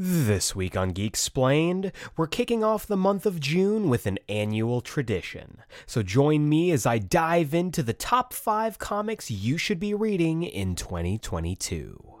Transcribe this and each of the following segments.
This week on Geek Explained, we're kicking off the month of June with an annual tradition. So join me as I dive into the top five comics you should be reading in 2022.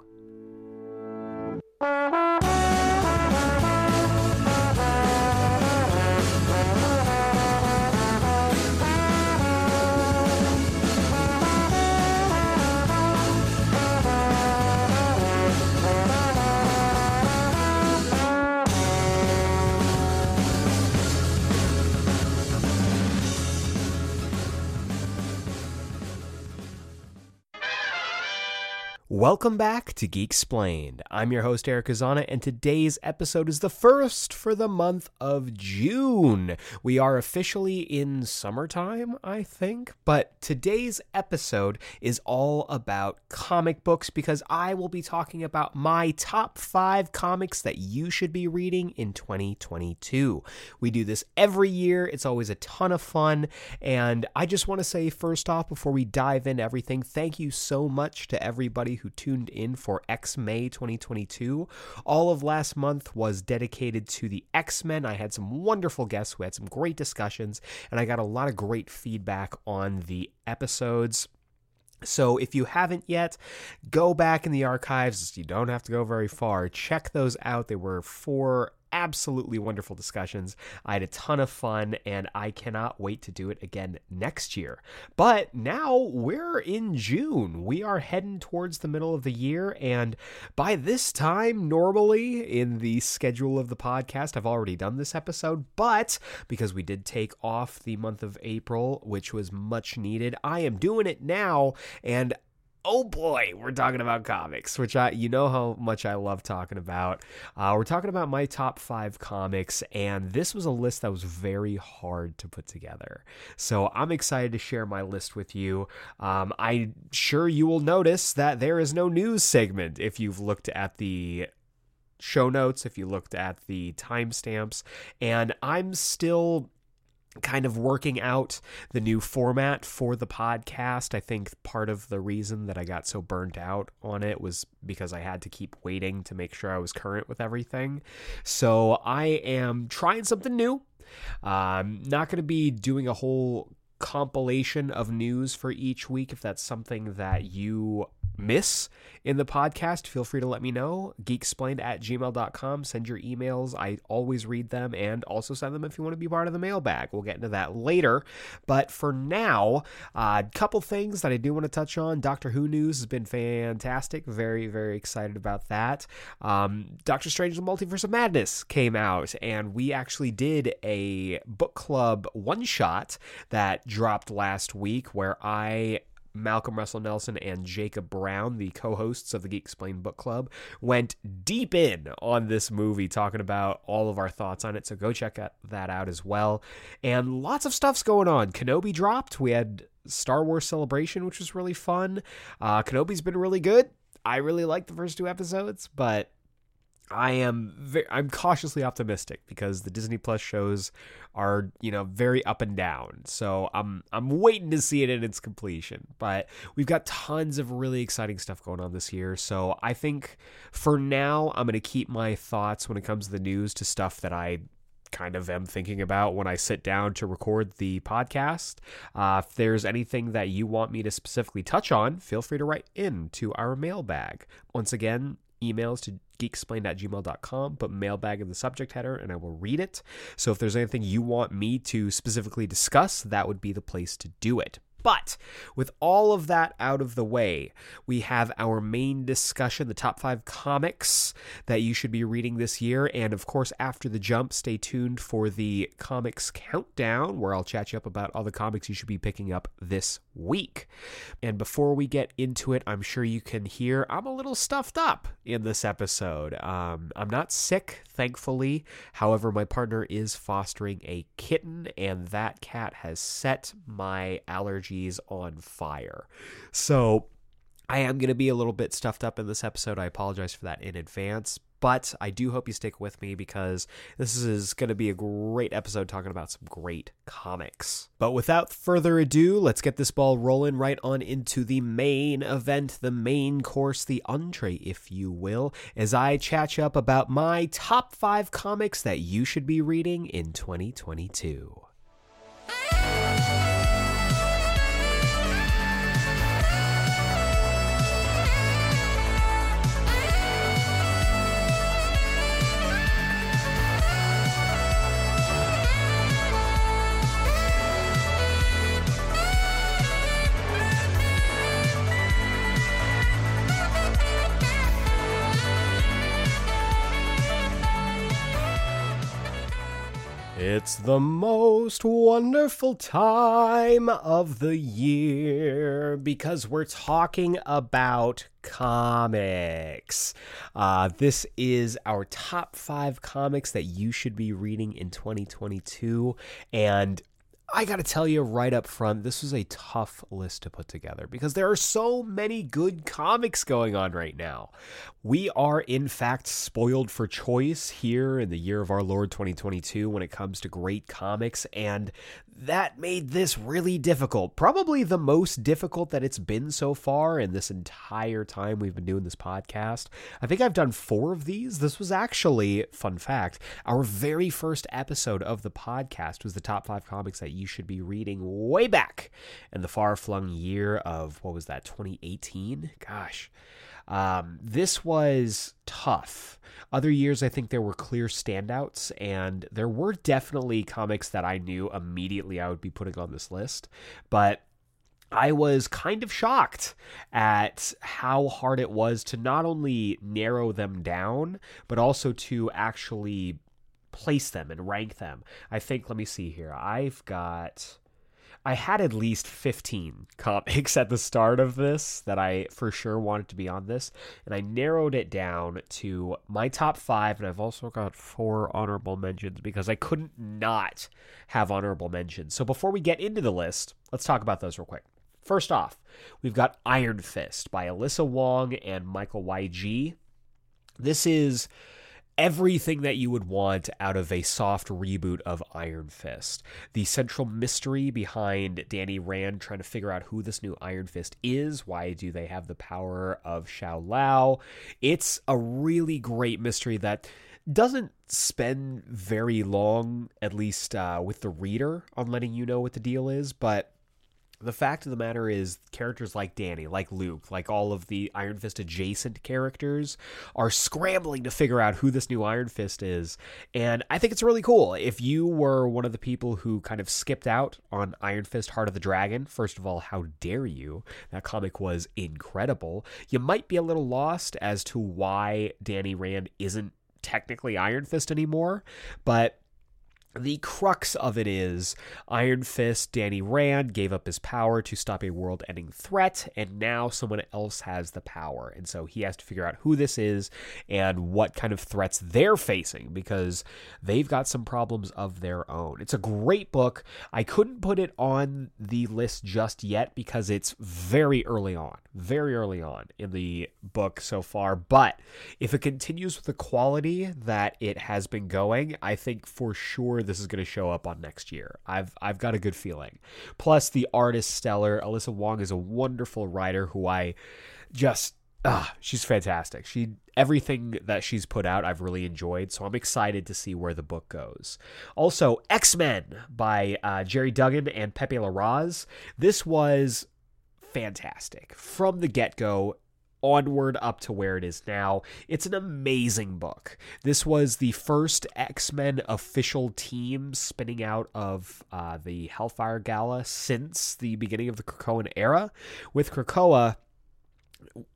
Welcome back to Geek Explained. I'm your host, Eric Azana, and today's episode is the first for the month of June. We are officially in summertime, I think, but today's episode is all about comic books because I will be talking about my top five comics that you should be reading in 2022. We do this every year, it's always a ton of fun, and I just want to say, first off, before we dive into everything, thank you so much to everybody who tuned in for X May 2022. All of last month was dedicated to the X Men. I had some wonderful guests who had some great discussions, and I got a lot of great feedback on the episodes. So, if you haven't yet, go back in the archives. You don't have to go very far. Check those out. They were four absolutely wonderful discussions. I had a ton of fun, and I cannot wait to do it again next year. But now we're in June. We are heading towards the middle of the year, and by this time, normally in the schedule of the podcast, I've already done this episode, but because we did take off the month of April, which was much needed, I am doing it now, and oh boy, we're talking about comics, which I you know how much I love talking about. Uh, we're talking about my top five comics, and this was a list that was very hard to put together. So I'm excited to share my list with you. Um, I'm sure you will notice that there is no news segment if you've looked at the show notes, if you looked at the timestamps, and I'm still kind of working out the new format for the podcast. I think part of the reason that I got so burnt out on it was because I had to keep waiting to make sure I was current with everything. So I am trying something new. I'm not going to be doing a whole compilation of news for each week if that's something that you miss in the podcast, feel free to let me know. Geeksplained at gmail.com. Send your emails. I always read them and also send them if you want to be part of the mailbag. We'll get into that later. But for now, a uh, couple things that I do want to touch on. Doctor Who news has been fantastic. Very, very excited about that. Um, Doctor Strange the Multiverse of Madness came out, and we actually did a book club one shot that dropped last week where I Malcolm Russell Nelson and Jacob Brown, the co hosts of the Geek Explained Book Club, went deep in on this movie, talking about all of our thoughts on it. So go check that out as well. And lots of stuff's going on. Kenobi dropped. We had Star Wars Celebration, which was really fun. Uh, Kenobi's been really good. I really liked the first two episodes, but I am very, I'm cautiously optimistic because the Disney Plus shows are, you know, very up and down. So I'm I'm waiting to see it in its completion. But we've got tons of really exciting stuff going on this year. So I think for now I'm going to keep my thoughts when it comes to the news to stuff that I kind of am thinking about when I sit down to record the podcast. Uh, if there's anything that you want me to specifically touch on, feel free to write in to our mailbag. Once again, emails to geeksplained put mailbag in the subject header, and I will read it. So if there's anything you want me to specifically discuss, that would be the place to do it. But with all of that out of the way, we have our main discussion the top five comics that you should be reading this year. And of course, after the jump, stay tuned for the comics countdown, where I'll chat you up about all the comics you should be picking up this week. And before we get into it, I'm sure you can hear I'm a little stuffed up in this episode. Um, I'm not sick, thankfully. However, my partner is fostering a kitten, and that cat has set my allergies on fire. So I am going to be a little bit stuffed up in this episode. I apologize for that in advance, but I do hope you stick with me because this is going to be a great episode talking about some great comics. But without further ado, let's get this ball rolling right on into the main event, the main course, the entree, if you will, as I chat up about my top five comics that you should be reading in 2022. It's the most wonderful time of the year because we're talking about comics. Uh, this is our top five comics that you should be reading in 2022. And I got to tell you right up front, this was a tough list to put together because there are so many good comics going on right now. We are, in fact, spoiled for choice here in the year of our Lord 2022 when it comes to great comics, and that made this really difficult. Probably the most difficult that it's been so far in this entire time we've been doing this podcast. I think I've done four of these. This was actually, fun fact, our very first episode of the podcast was the top five comics that you should be reading way back in the far flung year of, what was that, 2018? Gosh. Um, this was tough. Other years, I think there were clear standouts, and there were definitely comics that I knew immediately I would be putting on this list. But I was kind of shocked at how hard it was to not only narrow them down, but also to actually place them and rank them. I think, let me see here. I've got I had at least 15 comics at the start of this that I for sure wanted to be on this, and I narrowed it down to my top five, and I've also got four honorable mentions because I couldn't not have honorable mentions. So before we get into the list, let's talk about those real quick. First off, we've got Iron Fist by Alyssa Wong and Michael YG. This is everything that you would want out of a soft reboot of Iron Fist. The central mystery behind Danny Rand trying to figure out who this new Iron Fist is, why do they have the power of Shou-Lao? It's a really great mystery that doesn't spend very long, at least uh, with the reader, on letting you know what the deal is, but the fact of the matter is characters like Danny, like Luke, like all of the Iron Fist adjacent characters are scrambling to figure out who this new Iron Fist is. And I think it's really cool. If you were one of the people who kind of skipped out on Iron Fist Heart of the Dragon, first of all, how dare you? That comic was incredible. You might be a little lost as to why Danny Rand isn't technically Iron Fist anymore, but the crux of it is Iron Fist Danny Rand gave up his power to stop a world ending threat, and now someone else has the power. And so he has to figure out who this is and what kind of threats they're facing because they've got some problems of their own. It's a great book. I couldn't put it on the list just yet because it's very early on, very early on in the book so far. But if it continues with the quality that it has been going, I think for sure this is going to show up on next year. I've I've got a good feeling. Plus, the artist stellar. Alyssa Wong is a wonderful writer who I just ah, she's fantastic. She everything that she's put out I've really enjoyed, so I'm excited to see where the book goes. Also, X Men by uh, Gerry Duggan and Pepe Larraz. This was fantastic from the get go onward up to where it is now. It's an amazing book. This was the first X Men official team spinning out of uh, the Hellfire Gala since the beginning of the Krakoan era. With Krakoa,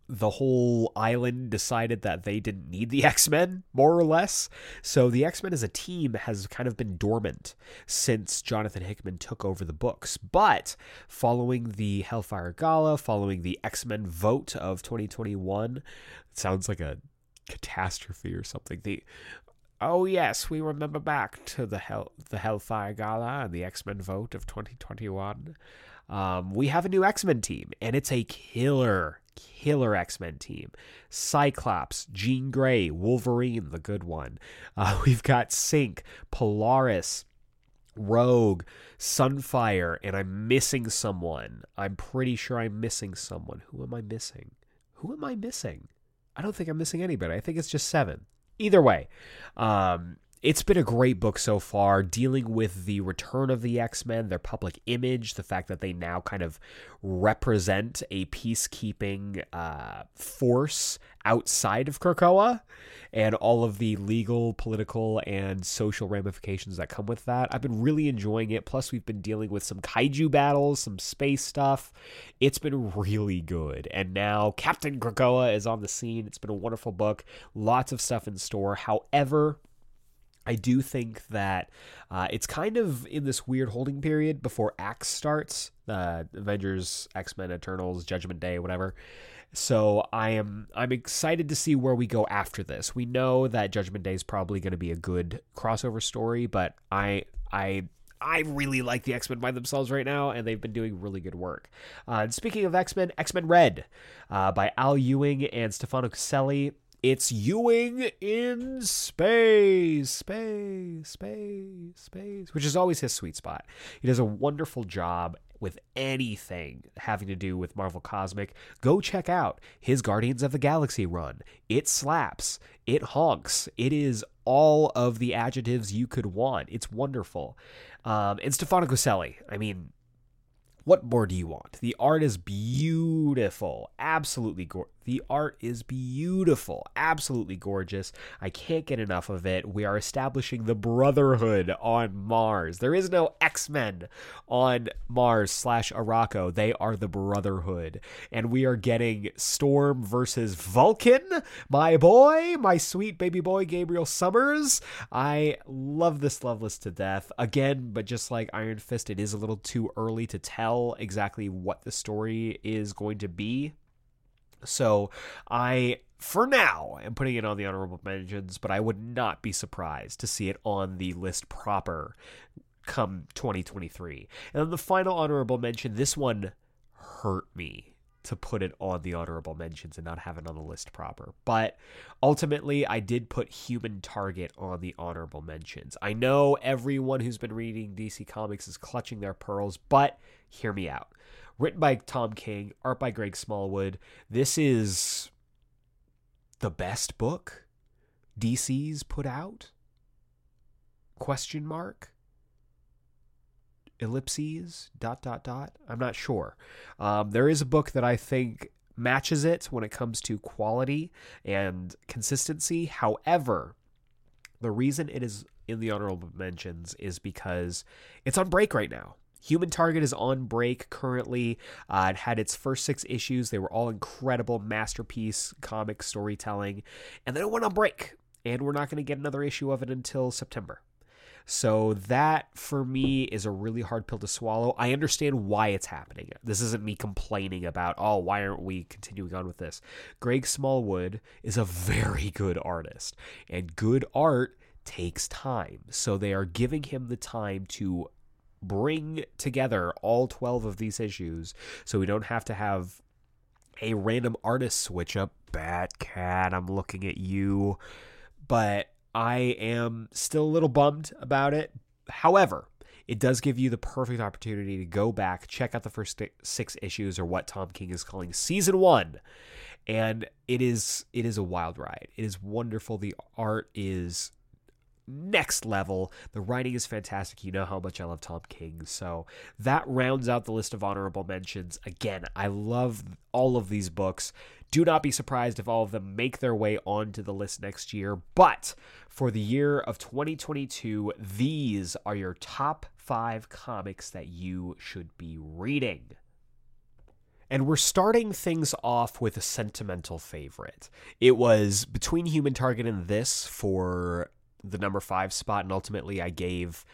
the whole island decided that they didn't need the X Men, more or less. So the X Men as a team has kind of been dormant since Jonathan Hickman took over the books. But following the Hellfire Gala, following the X Men vote of 2021, it sounds like a catastrophe or something. The Oh yes, we remember back to the Hell the Hellfire Gala and the X Men vote of 2021. Um, we have a new X Men team, and it's a killer killer X Men team. Cyclops, Jean Grey, Wolverine, the good one. Uh, we've got Synch, Polaris, Rogue, Sunfire, and I'm missing someone. I'm pretty sure I'm missing someone. Who am I missing? Who am I missing? I don't think I'm missing anybody. I think it's just seven. Either way, um, it's been a great book so far, dealing with the return of the X Men, their public image, the fact that they now kind of represent a peacekeeping uh, force outside of Krakoa, and all of the legal, political, and social ramifications that come with that. I've been really enjoying it. Plus, we've been dealing with some kaiju battles, some space stuff. It's been really good. And now Captain Krakoa is on the scene. It's been a wonderful book, lots of stuff in store. However, I do think that uh, it's kind of in this weird holding period before AXE starts, uh, Avengers, X Men, Eternals, Judgment Day, whatever. So I am I'm excited to see where we go after this. We know that Judgment Day is probably going to be a good crossover story, but I I I really like the X Men by themselves right now, and they've been doing really good work. Uh, and speaking of X Men, X Men Red uh, by Al Ewing and Stefano Caselli. It's Ewing in space, space, space, space, which is always his sweet spot. He does a wonderful job with anything having to do with Marvel Cosmic. Go check out his Guardians of the Galaxy run. It slaps, it honks, it is all of the adjectives you could want. It's wonderful. Um, and Stefano Caselli, I mean, what more do you want? The art is beautiful, absolutely gorgeous. The art is beautiful, absolutely gorgeous. I can't get enough of it. We are establishing the Brotherhood on Mars. There is no X Men on Mars slash Arakko. They are the Brotherhood, and we are getting Storm versus Vulcan. My boy, my sweet baby boy, Gabriel Summers. I love this love list to death. Again, but just like Iron Fist, it is a little too early to tell exactly what the story is going to be so I, for now, am putting it on the honorable mentions, but I would not be surprised to see it on the list proper come 2023. And then the final honorable mention, this one hurt me to put it on the honorable mentions and not have it on the list proper. But ultimately, I did put Human Target on the honorable mentions. I know everyone who's been reading DC Comics is clutching their pearls, but hear me out written by Tom King, art by Greg Smallwood. This is the best book DC's put out? Question mark? Ellipses? Dot dot dot. I'm not sure. Um, there is a book that I think matches it when it comes to quality and consistency. However, the reason it is in the honorable mentions is because it's on break right now. Human Target is on break currently. Uh, it had its first six issues. They were all incredible masterpiece comic storytelling. And then it went on break. And we're not going to get another issue of it until September. So that for me is a really hard pill to swallow. I understand why it's happening. This isn't me complaining about, oh, why aren't we continuing on with this? Greg Smallwood is a very good artist, and good art takes time. So they are giving him the time to bring together all 12 of these issues so we don't have to have a random artist switch up. Bad cat, I'm looking at you. But I am still a little bummed about it. However, it does give you the perfect opportunity to go back, check out the first six issues or what Tom King is calling season one. And it is it is a wild ride. It is wonderful. The art is next level. The writing is fantastic. You know how much I love Tom King. So that rounds out the list of honorable mentions. Again, I love all of these books. Do not be surprised if all of them make their way onto the list next year. But for the year of 2022, these are your top five comics that you should be reading. And we're starting things off with a sentimental favorite. It was between Human Target and this for the number five spot, and ultimately I gave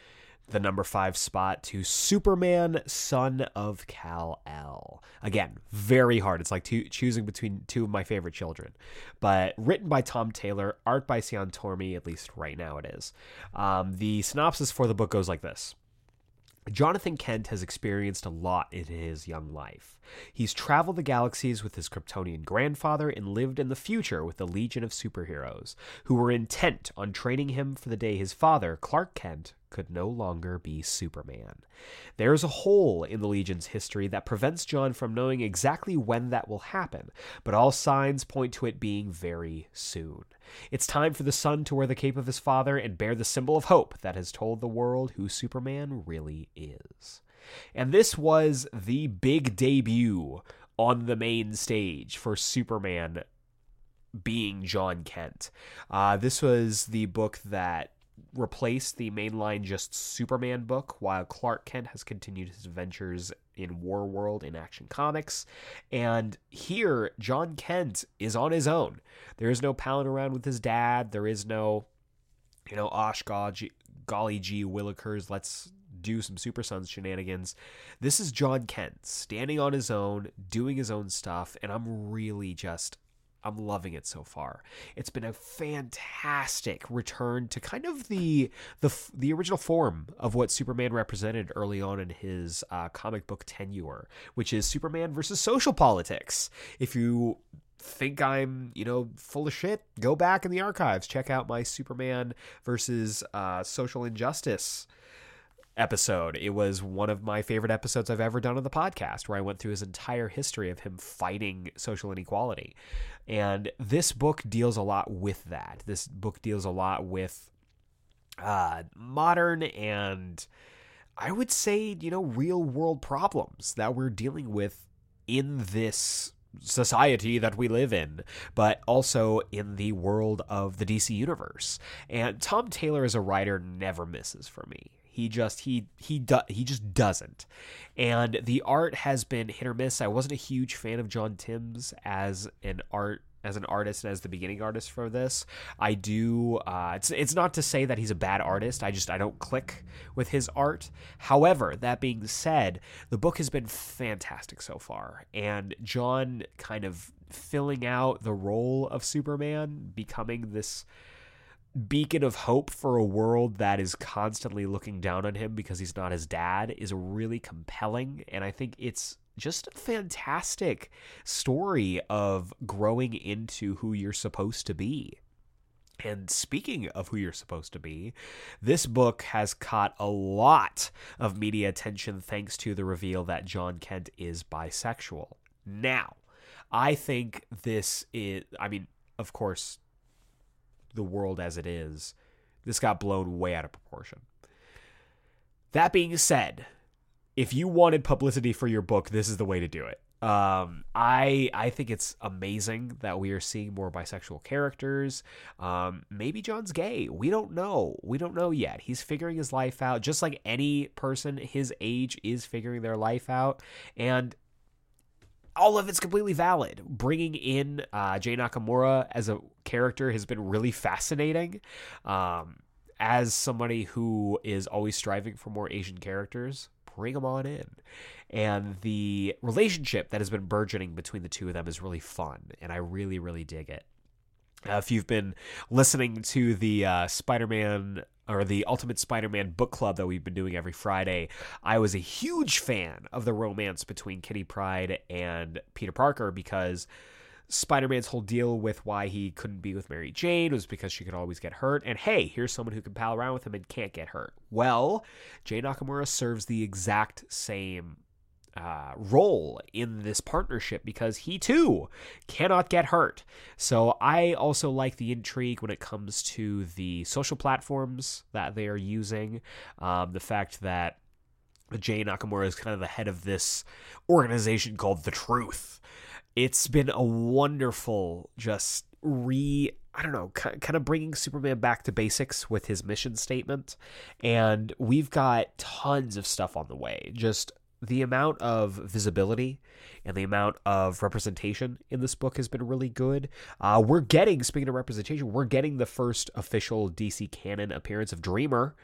the number five spot to Superman, Son of Kal El. Again, very hard. It's like two, choosing between two of my favorite children. But written by Tom Taylor, art by Cian Tormey, at least right now it is. Um, the synopsis for the book goes like this Jonathan Kent has experienced a lot in his young life. He's traveled the galaxies with his Kryptonian grandfather and lived in the future with a legion of superheroes who were intent on training him for the day his father, Clark Kent, could no longer be Superman. There is a hole in the Legion's history that prevents John from knowing exactly when that will happen, but all signs point to it being very soon. It's time for the son to wear the cape of his father and bear the symbol of hope that has told the world who Superman really is. And this was the big debut on the main stage for Superman being John Kent. Uh, this was the book that replaced the mainline just Superman book, while Clark Kent has continued his adventures in Warworld in Action Comics. And here, John Kent is on his own. There is no palling around with his dad. There is no, you know, Osh golly, golly gee willikers, let's do some Super Sons shenanigans. This is John Kent standing on his own, doing his own stuff, and I'm really just I'm loving it so far. It's been a fantastic return to kind of the the the original form of what Superman represented early on in his uh, comic book tenure, which is Superman versus social politics. If you think I'm, you know, full of shit, go back in the archives, check out my Superman versus uh, social injustice episode. It was one of my favorite episodes I've ever done on the podcast, where I went through his entire history of him fighting social inequality. And this book deals a lot with that. This book deals a lot with uh, modern and I would say, you know, real world problems that we're dealing with in this society that we live in, but also in the world of the DC universe. And Tom Taylor as a writer never misses for me. He just he he do, he just doesn't. And the art has been hit or miss. I wasn't a huge fan of John Timms as an art as an artist and as the beginning artist for this. I do. Uh, it's it's not to say that he's a bad artist. I just I don't click with his art. However, that being said, the book has been fantastic so far, and John kind of filling out the role of Superman, becoming this beacon of hope for a world that is constantly looking down on him because he's not his dad is really compelling and i think it's just a fantastic story of growing into who you're supposed to be and speaking of who you're supposed to be, this book has caught a lot of media attention thanks to the reveal that John Kent is bisexual. Now, I think this is, I mean, of course, the world as it is, this got blown way out of proportion. That being said, if you wanted publicity for your book, this is the way to do it. Um, I I think it's amazing that we are seeing more bisexual characters. Um, maybe John's gay. We don't know. We don't know yet. He's figuring his life out, just like any person his age is figuring their life out. And all of it's completely valid. Bringing in uh, Jay Nakamura as a character has been really fascinating. Um, as somebody who is always striving for more Asian characters, bring them on in. And the relationship that has been burgeoning between the two of them is really fun, and I really, really dig it. Uh, if you've been listening to the uh, Spider Man or the Ultimate Spider Man book club that we've been doing every Friday, I was a huge fan of the romance between Kitty Pryde and Peter Parker because Spider Man's whole deal with why he couldn't be with Mary Jane was because she could always get hurt. And hey, here's someone who can pal around with him and can't get hurt. Well, Jay Nakamura serves the exact same uh, role in this partnership because he too cannot get hurt. So I also like the intrigue when it comes to the social platforms that they are using. Um, the fact that Jay Nakamura is kind of the head of this organization called The Truth. It's been a wonderful, just re I don't know, kind of bringing Superman back to basics with his mission statement. And we've got tons of stuff on the way. Just the amount of visibility and the amount of representation in this book has been really good. Uh, we're getting, speaking of representation, we're getting the first official DC canon appearance of Dreamer,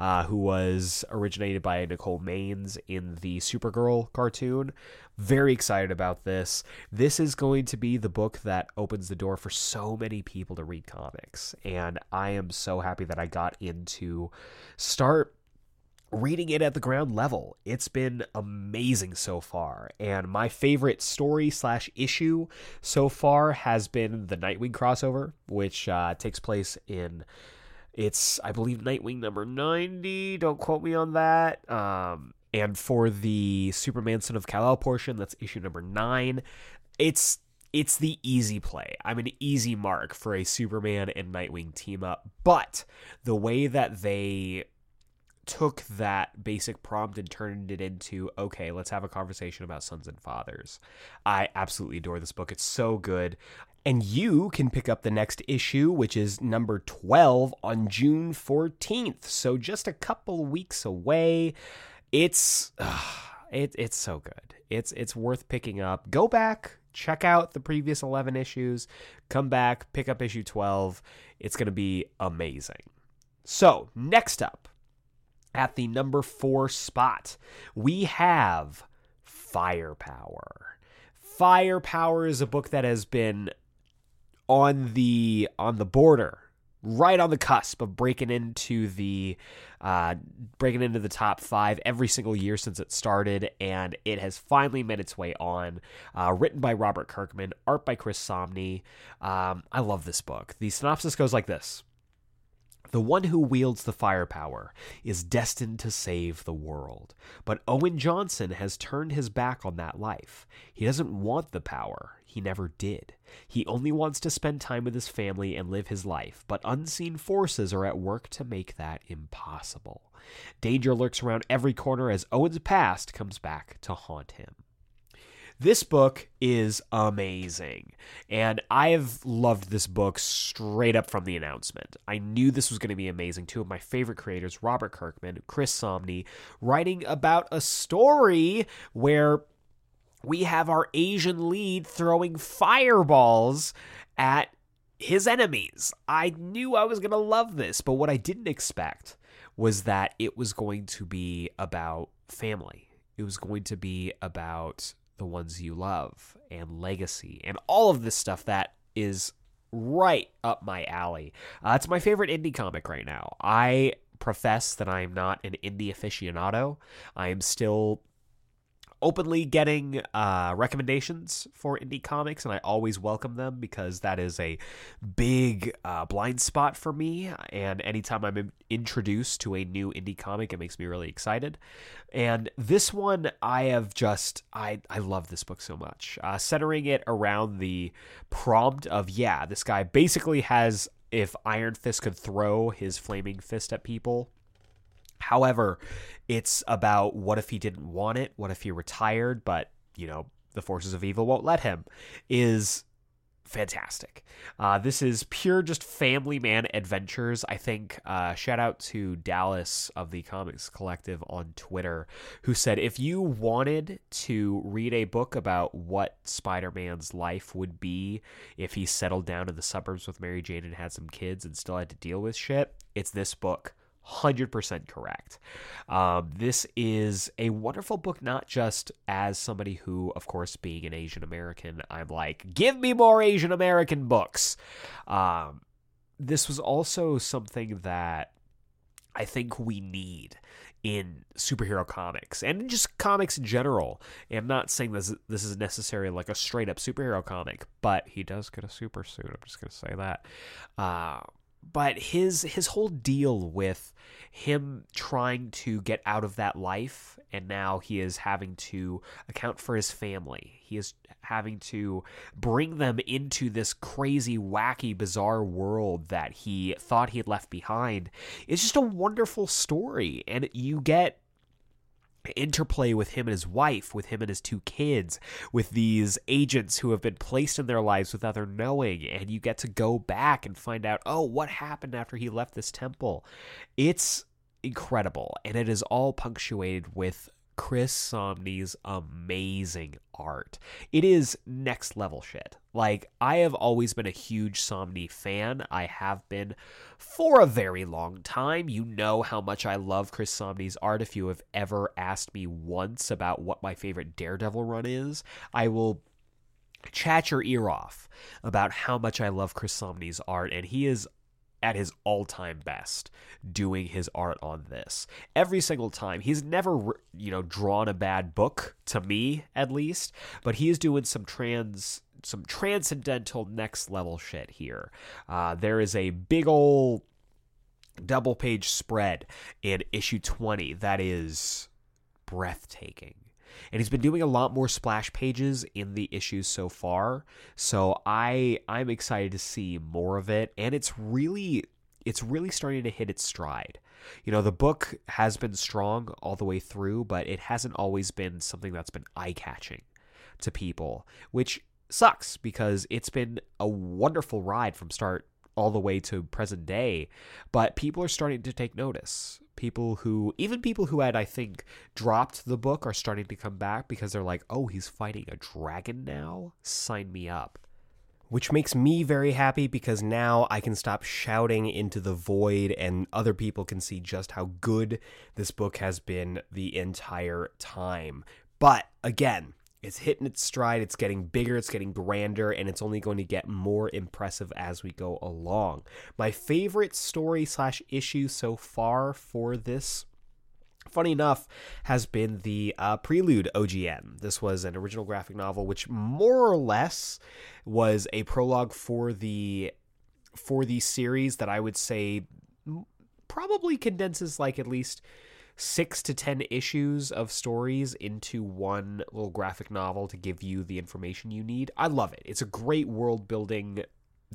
uh, who was originated by Nicole Maines in the Supergirl cartoon. Very excited about this. This is going to be the book that opens the door for so many people to read comics. And I am so happy that I got into start reading it at the ground level. It's been amazing so far. And my favorite story slash issue so far has been the Nightwing crossover, which uh, takes place in it's I believe Nightwing number ninety. Don't quote me on that. Um, and for the Superman Son of Kal-El portion, that's issue number nine. It's it's the easy play. I'm an easy mark for a Superman and Nightwing team up. But the way that they took that basic prompt and turned it into okay, let's have a conversation about sons and fathers. I absolutely adore this book. It's so good. And you can pick up the next issue, which is number 12, on June 14th. So just a couple weeks away. It's uh, it, it's so good. It's it's worth picking up. Go back, check out the previous 11 issues, come back, pick up issue 12. It's going to be amazing. So, next up, at the number 4 spot, we have Firepower. Firepower is a book that has been on the on the border right on the cusp of breaking into the uh, breaking into the top five every single year since it started, and it has finally made its way on. Uh, written by Robert Kirkman, art by Chris Samnee. Um, I love this book. The synopsis goes like this. The one who wields the firepower is destined to save the world. But Owen Johnson has turned his back on that life. He doesn't want the power. He never did. He only wants to spend time with his family and live his life, but unseen forces are at work to make that impossible. Danger lurks around every corner as Owen's past comes back to haunt him. This book is amazing. And I have loved this book straight up from the announcement. I knew this was going to be amazing. Two of my favorite creators, Robert Kirkman, Chris Samnee, writing about a story where we have our Asian lead throwing fireballs at his enemies. I knew I was going to love this, but what I didn't expect was that it was going to be about family. It was going to be about the ones you love and legacy and all of this stuff that is right up my alley. Uh, it's my favorite indie comic right now. I profess that I am not an indie aficionado. I am still openly getting uh, recommendations for indie comics, and I always welcome them because that is a big uh, blind spot for me. And anytime I'm introduced to a new indie comic, it makes me really excited. And this one, I have just I I love this book so much. Uh, centering it around the prompt of yeah, this guy basically has if Iron Fist could throw his flaming fist at people However, it's about what if he didn't want it? What if he retired, but, you know, the forces of evil won't let him? Is fantastic. Uh, this is pure just family man adventures. I think uh, shout out to Dallas of the Comics Collective on Twitter, who said if you wanted to read a book about what Spider Man's life would be if he settled down in the suburbs with Mary Jane and had some kids and still had to deal with shit, it's this book. 100% correct. Um, this is a wonderful book, not just as somebody who, of course, being an Asian American, I'm like, give me more Asian American books. Um, this was also something that I think we need in superhero comics and just comics in general. And I'm not saying this this is necessarily like a straight up superhero comic, but he does get a super suit. I'm just gonna say that. Uh, but his his whole deal with him trying to get out of that life and now he is having to account for his family. He is having to bring them into this crazy wacky bizarre world that he thought he had left behind. It's just a wonderful story and you get interplay with him and his wife, with him and his two kids, with these agents who have been placed in their lives without their knowing, and you get to go back and find out, oh, what happened after he left this temple. It's incredible, and it is all punctuated with Chris Samnee's amazing art. It is next level shit. Like, I have always been a huge Samnee fan. I have been for a very long time. You know how much I love Chris Samnee's art. If you have ever asked me once about what my favorite Daredevil run is, I will chat your ear off about how much I love Chris Samnee's art, and he is at his all-time best doing his art on this. Every single time. He's never you know drawn a bad book to me at least but he is doing some trans some transcendental next level shit here. Uh, there is a big old double page spread in issue 20 that is breathtaking and he's been doing a lot more splash pages in the issues so far. So i i'm excited to see more of it. And it's really it's really starting to hit its stride. You know the book has been strong all the way through but it hasn't always been something that's been eye-catching to people which sucks because it's been a wonderful ride from start all the way to present day but people are starting to take notice. People who even people who had i think dropped the book are starting to come back because they're like oh he's fighting a dragon now? Sign me up. Which makes me very happy because now I can stop shouting into the void and other people can see just how good this book has been the entire time. But again, it's hitting its stride, it's getting bigger, it's getting grander, and it's only going to get more impressive as we go along. My favorite story slash issue so far for this funny enough, has been the uh, Prelude OGN. This was an original graphic novel, which more or less was a prologue for the for the series that I would say probably condenses like at least six to ten issues of stories into one little graphic novel to give you the information you need. I love it. It's a great world building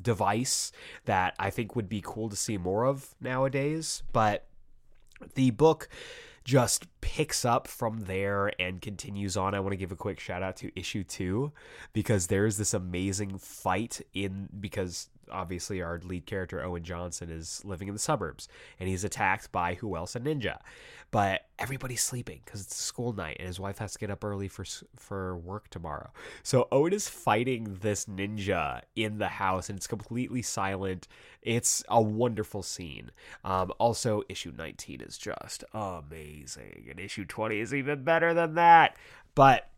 device that I think would be cool to see more of nowadays. But the book just picks up from there and continues on. I want to give a quick shout out to issue two because there's this amazing fight in because obviously our lead character Owen Johnson is living in the suburbs and he's attacked by who else a ninja but everybody's sleeping because it's school night and his wife has to get up early for for work tomorrow. So Owen is fighting this ninja in the house and it's completely silent. It's a wonderful scene. Um, also, issue 19 is just amazing, and issue 20 is even better than that. But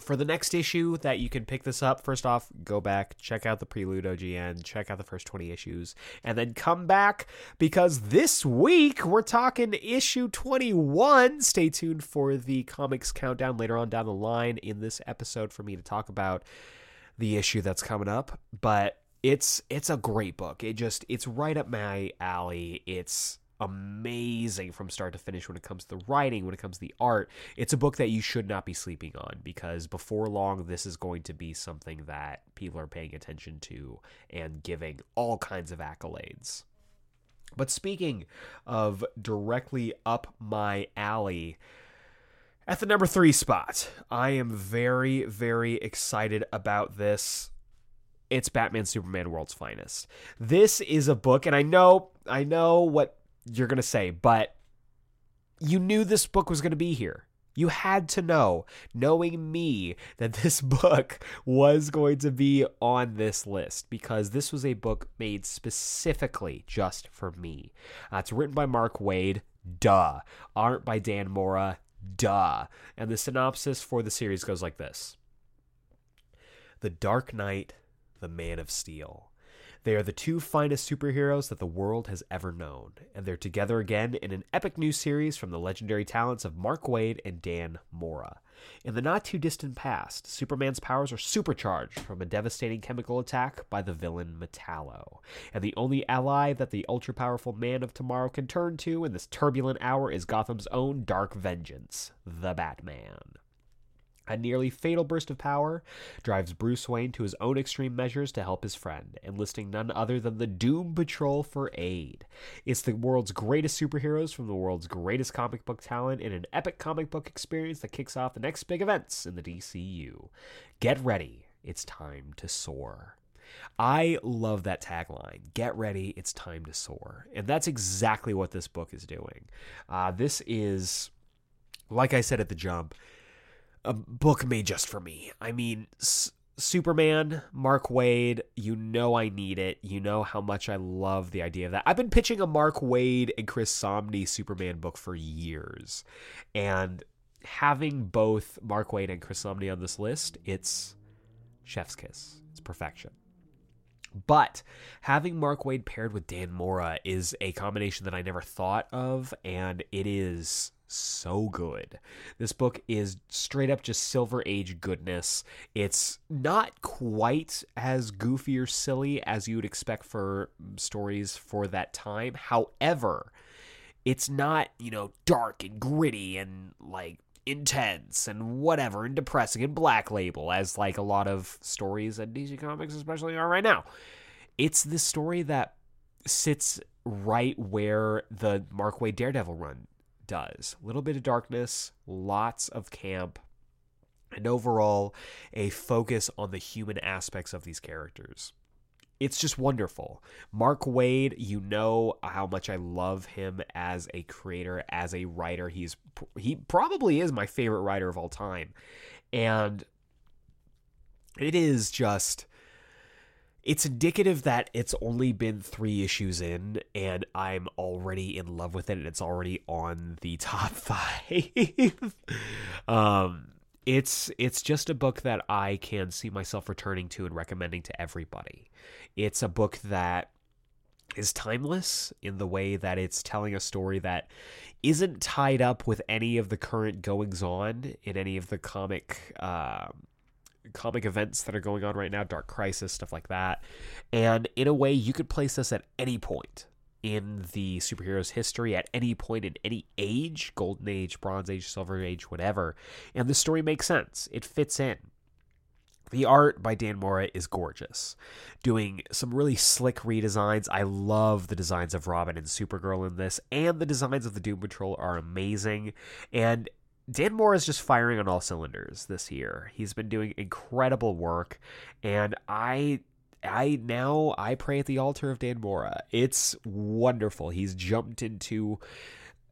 for the next issue that you can pick this up, first off, go back, check out the Prelude OGN, check out the first 20 issues, and then come back because this week we're talking issue 21. Stay tuned for the comics countdown later on down the line in this episode for me to talk about the issue that's coming up, but it's it's a great book. It just it's right up my alley. It's amazing from start to finish when it comes to the writing, when it comes to the art. It's a book that you should not be sleeping on because before long, this is going to be something that people are paying attention to and giving all kinds of accolades. But speaking of directly up my alley, at the number three spot, I am very, very excited about this it's Batman Superman World's Finest. This is a book and I know I know what you're going to say, but you knew this book was going to be here. You had to know, knowing me, that this book was going to be on this list because this was a book made specifically just for me. Uh, it's written by Mark Waid, duh. Art by Dan Mora, duh. And the synopsis for the series goes like this The Dark Knight, the Man of Steel. They are the two finest superheroes that the world has ever known, and they're together again in an epic new series from the legendary talents of Mark Waid and Dan Mora. In the not too distant past, Superman's powers are supercharged from a devastating chemical attack by the villain Metallo, and the only ally that the ultra powerful man of tomorrow can turn to in this turbulent hour is Gotham's own dark vengeance, the Batman. A nearly fatal burst of power drives Bruce Wayne to his own extreme measures to help his friend, enlisting none other than the Doom Patrol for aid. It's the world's greatest superheroes from the world's greatest comic book talent in an epic comic book experience that kicks off the next big events in the DCU. Get ready, it's time to soar. I love that tagline. Get ready, it's time to soar. And that's exactly what this book is doing. Uh, this is, like I said at the jump, a book made just for me. I mean, S- Superman, Mark Waid, you know I need it. You know how much I love the idea of that. I've been pitching a Mark Waid and Chris Samnee Superman book for years. And having both Mark Waid and Chris Samnee on this list, it's chef's kiss. It's perfection. But having Mark Waid paired with Dan Mora is a combination that I never thought of, and it is so good. This book is straight up just Silver Age goodness. It's not quite as goofy or silly as you would expect for stories for that time. However, it's not, you know, dark and gritty and like intense and whatever and depressing and black label as like a lot of stories at DC Comics especially are right now. It's the story that sits right where the Mark Daredevil run does. A little bit of darkness, lots of camp, and overall a focus on the human aspects of these characters. It's just wonderful. Mark Waid, you know how much I love him as a creator, as a writer. He's he probably is my favorite writer of all time. And it is just it's indicative that it's only been three issues in and i'm already in love with it and it's already on the top five. Um it's it's just a book that i can see myself returning to and recommending to everybody. It's a book that is timeless in the way that it's telling a story that isn't tied up with any of the current goings on in any of the comic um, comic events that are going on right now, Dark Crisis, stuff like that. And in a way, you could place this at any point in the superheroes' history, at any point in any age Golden Age, Bronze Age, Silver Age, whatever. And the story makes sense, it fits in. The art by Dan Mora is gorgeous, doing some really slick redesigns. I love the designs of Robin and Supergirl in this, and the designs of the Doom Patrol are amazing. And Dan Mora is just firing on all cylinders this year. He's been doing incredible work, and I I now I pray at the altar of Dan Mora. It's wonderful. He's jumped into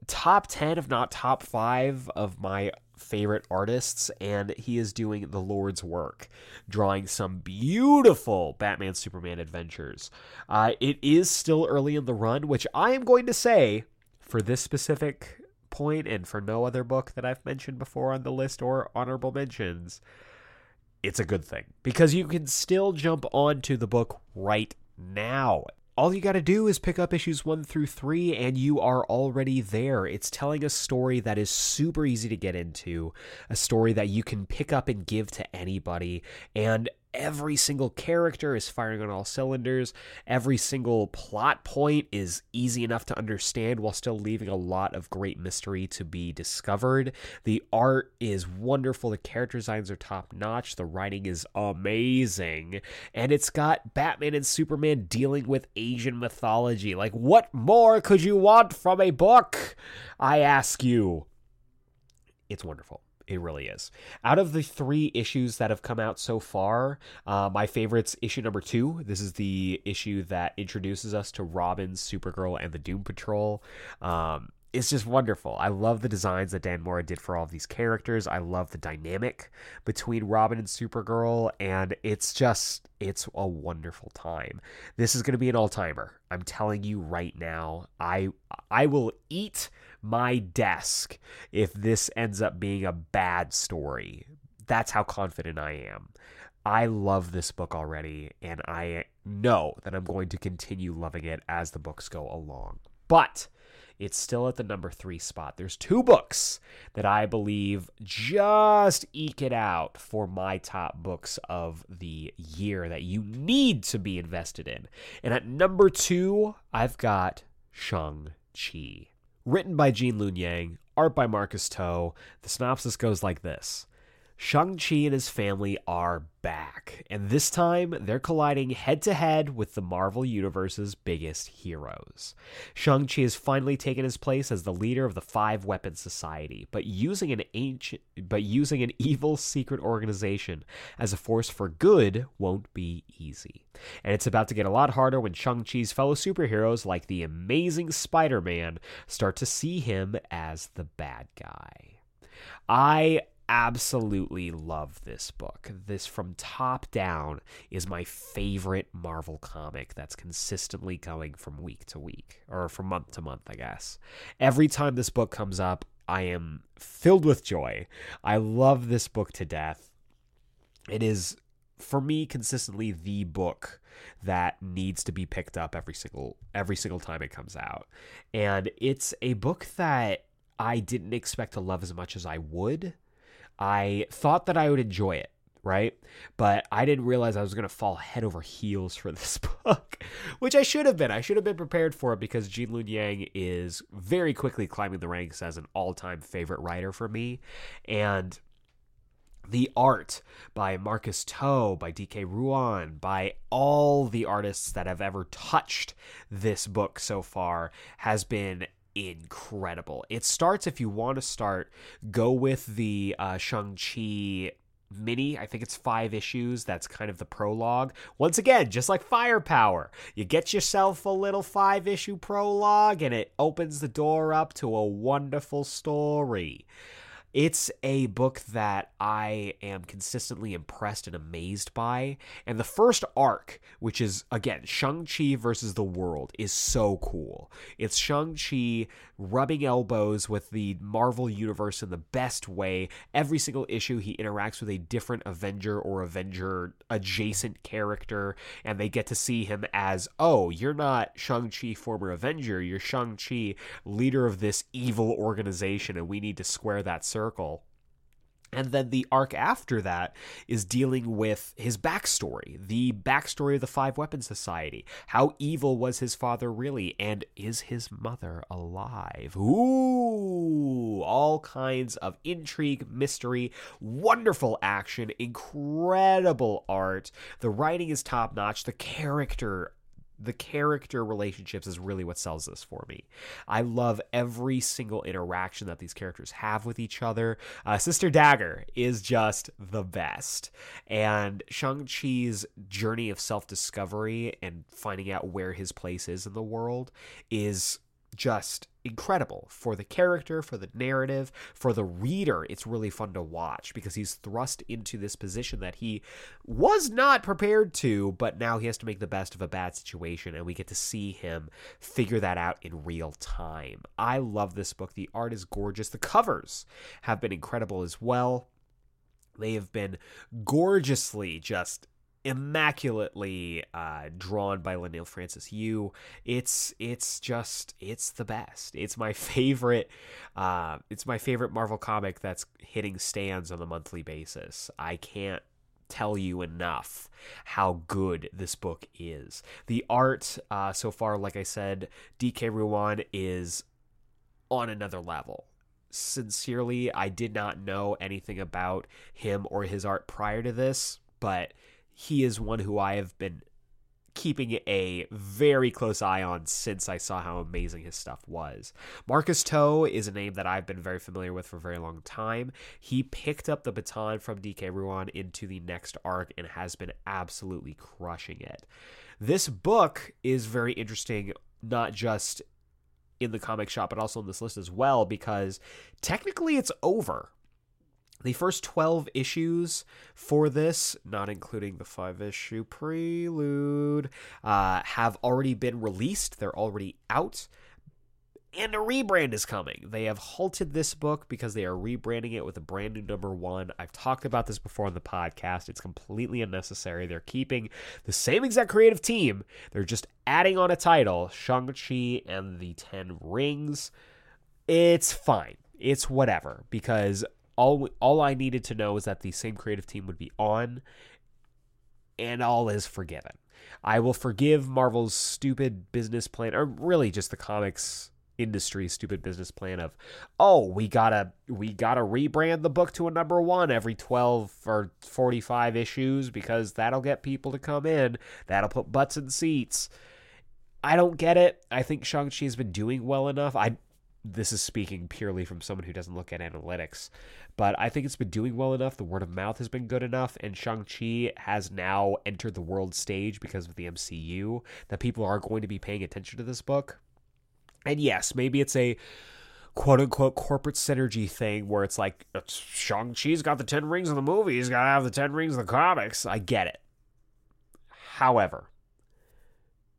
top 10 if not top 5 of my favorite artists and he is doing the lord's work drawing some beautiful batman superman adventures uh, it is still early in the run which i am going to say for this specific point and for no other book that I've mentioned before on the list or honorable mentions, it's a good thing because you can still jump onto the book right now. All you got to do is pick up issues one through three, and you are already there. It's telling a story that is super easy to get into, a story that you can pick up and give to anybody. And every single character is firing on all cylinders. Every single plot point is easy enough to understand while still leaving a lot of great mystery to be discovered. The art is wonderful. The character designs are top notch. The writing is amazing. And it's got Batman and Superman dealing with Asian mythology. Like, what more could you want from a book? I ask you. It's wonderful. It really is. Out of the three issues that have come out so far, uh, my favorite's issue number two. This is the issue that introduces us to Robin, Supergirl, and the Doom Patrol. Um, it's just wonderful. I love the designs that Dan Mora did for all of these characters. I love the dynamic between Robin and Supergirl, and it's just it's a wonderful time. This is going to be an all-timer. I'm telling you right now. I I will eat my desk if this ends up being a bad story. That's how confident I am. I love this book already, and I know that I'm going to continue loving it as the books go along. But it's still at the number three spot. There's two books that I believe just eke it out for my top books of the year that you need to be invested in. And at number two, I've got Shang-Chi. Written by Gene Luen Yang, art by Marcus To. The synopsis goes like this Shang-Chi and his family are back, and this time they're colliding head to head with the Marvel Universe's biggest heroes. Shang-Chi has finally taken his place as the leader of the Five Weapon Society, but using an ancient but using an evil secret organization as a force for good won't be easy. And it's about to get a lot harder when Shang-Chi's fellow superheroes like the amazing Spider-Man start to see him as the bad guy. I absolutely love this book. This from top down is my favorite Marvel comic that's consistently going from week to week or from month to month, I guess. Every time this book comes up, I am filled with joy. I love this book to death. It is for me consistently the book that needs to be picked up every single every single time it comes out. And it's a book that I didn't expect to love as much as I would. I thought that I would enjoy it, right? But I didn't realize I was going to fall head over heels for this book, which I should have been. I should have been prepared for it because Gene Yang is very quickly climbing the ranks as an all-time favorite writer for me. And the art by Marcus To, by Dike Ruan, by all the artists that have ever touched this book so far has been incredible. It starts, if you want to start, go with the uh, Shang-Chi mini. I think it's five issues. That's kind of the prologue. Once again, just like Firepower, you get yourself a little five issue prologue and it opens the door up to a wonderful story. It's a book that I am consistently impressed and amazed by. And the first arc, which is, again, Shang-Chi versus the world, is so cool. It's Shang-Chi rubbing elbows with the Marvel Universe in the best way. Every single issue, he interacts with a different Avenger or Avenger adjacent character, and they get to see him as, oh, you're not Shang-Chi, former Avenger, you're Shang-Chi, leader of this evil organization, and we need to square that circle. And then the arc after that is dealing with his backstory, the backstory of the Five Weapon Society. How evil was his father really? And is his mother alive? Ooh, all kinds of intrigue, mystery, wonderful action, incredible art. The writing is top notch. The character the character relationships is really what sells this for me. I love every single interaction that these characters have with each other. Uh, Sister Dagger is just the best. And Shang-Chi's journey of self discovery and finding out where his place is in the world is just incredible for the character, for the narrative, for the reader. It's really fun to watch because he's thrust into this position that he was not prepared to, but now he has to make the best of a bad situation, and we get to see him figure that out in real time. I love this book. The art is gorgeous, the covers have been incredible as well. They have been gorgeously just immaculately uh, drawn by Leinil Francis Yu. It's it's just it's the best. It's my favorite. Uh, it's my favorite Marvel comic that's hitting stands on a monthly basis. I can't tell you enough how good this book is. The art uh, so far, like I said, Dike Ruan is on another level sincerely, I did not know anything about him or his art prior to this, but he is one who I have been keeping a very close eye on since I saw how amazing his stuff was. Marcus To is a name that I've been very familiar with for a very long time. He picked up the baton from Dike Ruan into the next arc and has been absolutely crushing it. This book is very interesting, not just in the comic shop, but also in this list as well, because technically it's over. The first 12 issues for this, not including the five issue prelude, uh, have already been released. They're already out. And a rebrand is coming. They have halted this book because they are rebranding it with a brand new number one. I've talked about this before on the podcast. It's completely unnecessary. They're keeping the same exact creative team, they're just adding on a title Shang-Chi and the Ten Rings. It's fine. It's whatever because all all I needed to know is that the same creative team would be on, and all is forgiven. I will forgive Marvel's stupid business plan, or really just the comics industry's stupid business plan of, oh, we gotta we gotta rebrand the book to a number one every twelve or forty five issues because that'll get people to come in. That'll put butts in seats. I don't get it. I think Shang-Chi's been doing well enough. I this is speaking purely from someone who doesn't look at analytics. But I think it's been doing well enough. The word of mouth has been good enough. And Shang-Chi has now entered the world stage because of the MCU that people are going to be paying attention to this book. And yes, maybe it's a quote unquote corporate synergy thing where it's like Shang-Chi's got the 10 rings in the movie, he's got to have the 10 rings in the comics. I get it. However,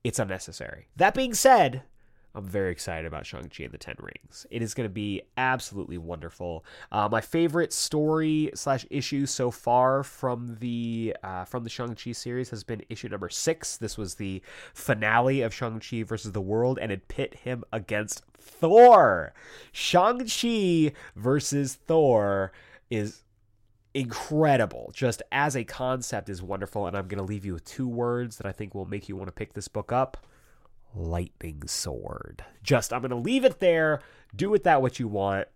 it's unnecessary. That being said, I'm very excited about Shang-Chi and the Ten Rings. It is going to be absolutely wonderful. Uh, my favorite story slash issue so far from the uh, from the Shang-Chi series has been issue number six. This was the finale of Shang-Chi versus the world, and it pit him against Thor. Shang-Chi versus Thor is incredible. Just as a concept is wonderful, and I'm going to leave you with two words that I think will make you want to pick this book up lightning sword. Just, I'm going to leave it there. Do with that what you want.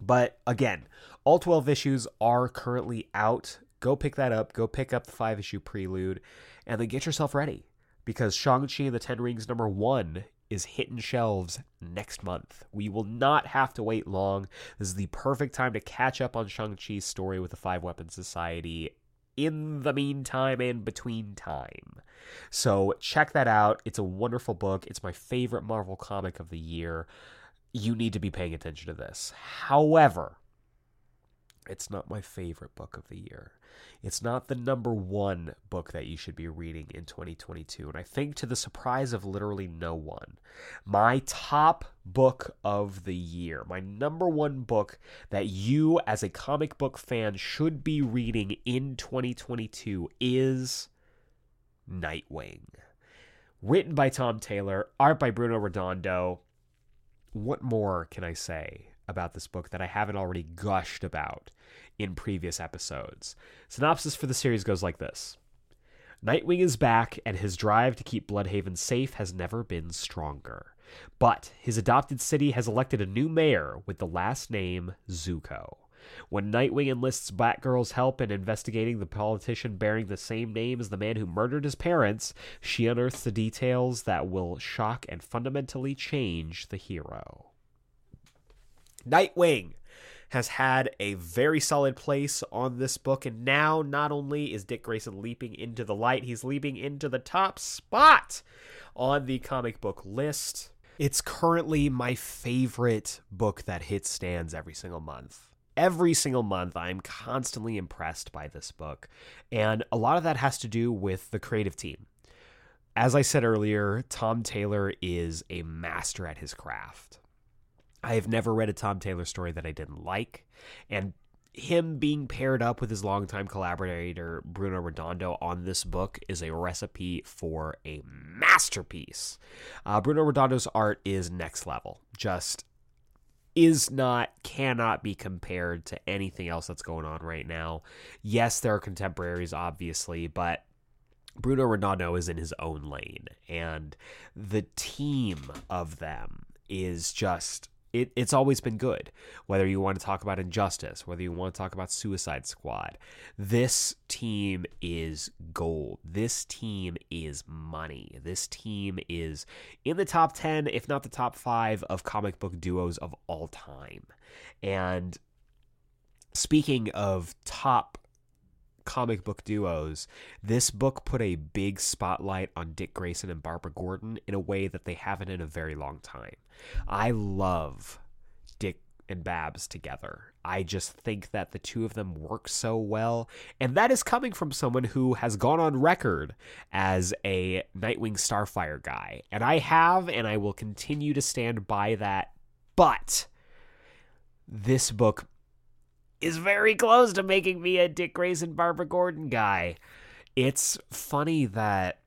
But again, all 12 issues are currently out. Go pick that up. Go pick up the five issue prelude and then get yourself ready because Shang-Chi and the Ten Rings number one is hitting shelves next month. We will not have to wait long. This is the perfect time to catch up on Shang-Chi's story with the Five Weapons Society in the meantime and between time. So check that out. It's a wonderful book. It's my favorite Marvel comic of the year. You need to be paying attention to this. However, it's not my favorite book of the year. It's not the number one book that you should be reading in 2022. And I think, to the surprise of literally no one, my top book of the year, my number one book that you, as a comic book fan, should be reading in 2022 is Nightwing. Written by Tom Taylor, art by Bruno Redondo. What more can I say about this book that I haven't already gushed about in previous episodes? Synopsis for the series goes like this Nightwing is back, and his drive to keep Blüdhaven safe has never been stronger. But his adopted city has elected a new mayor with the last name Zucco. When Nightwing enlists Batgirl's help in investigating the politician bearing the same name as the man who murdered his parents, she unearths the details that will shock and fundamentally change the hero. Nightwing has had a very solid place on this book, and now not only is Dick Grayson leaping into the light, he's leaping into the top spot on the comic book list. It's currently my favorite book that hits stands every single month. Every single month i'm constantly impressed by this book and a lot of that has to do with the creative team. As i said earlier tom taylor is a master at his craft i have never read a tom taylor story that i didn't like and him being paired up with his longtime collaborator Bruno Redondo on this book is a recipe for a masterpiece. Uh, Bruno Redondo's art is next level. Just is not cannot be compared to anything else that's going on right now. Yes, there are contemporaries obviously, but Bruno Redondo is in his own lane and the team of them is just it, it's always been good. Whether you want to talk about Injustice, whether you want to talk about Suicide Squad, this team is gold. This team is money. This team is in the top 10, if not the top five, of comic book duos of all time. And speaking of top comic book duos, this book put a big spotlight on Dick Grayson and Barbara Gordon in a way that they haven't in a very long time. I love Dick and Babs together. I just think that the two of them work so well. And that is coming from someone who has gone on record as a Nightwing Starfire guy. And I have, and I will continue to stand by that. But this book is very close to making me a Dick Grayson, Barbara Gordon guy. It's funny that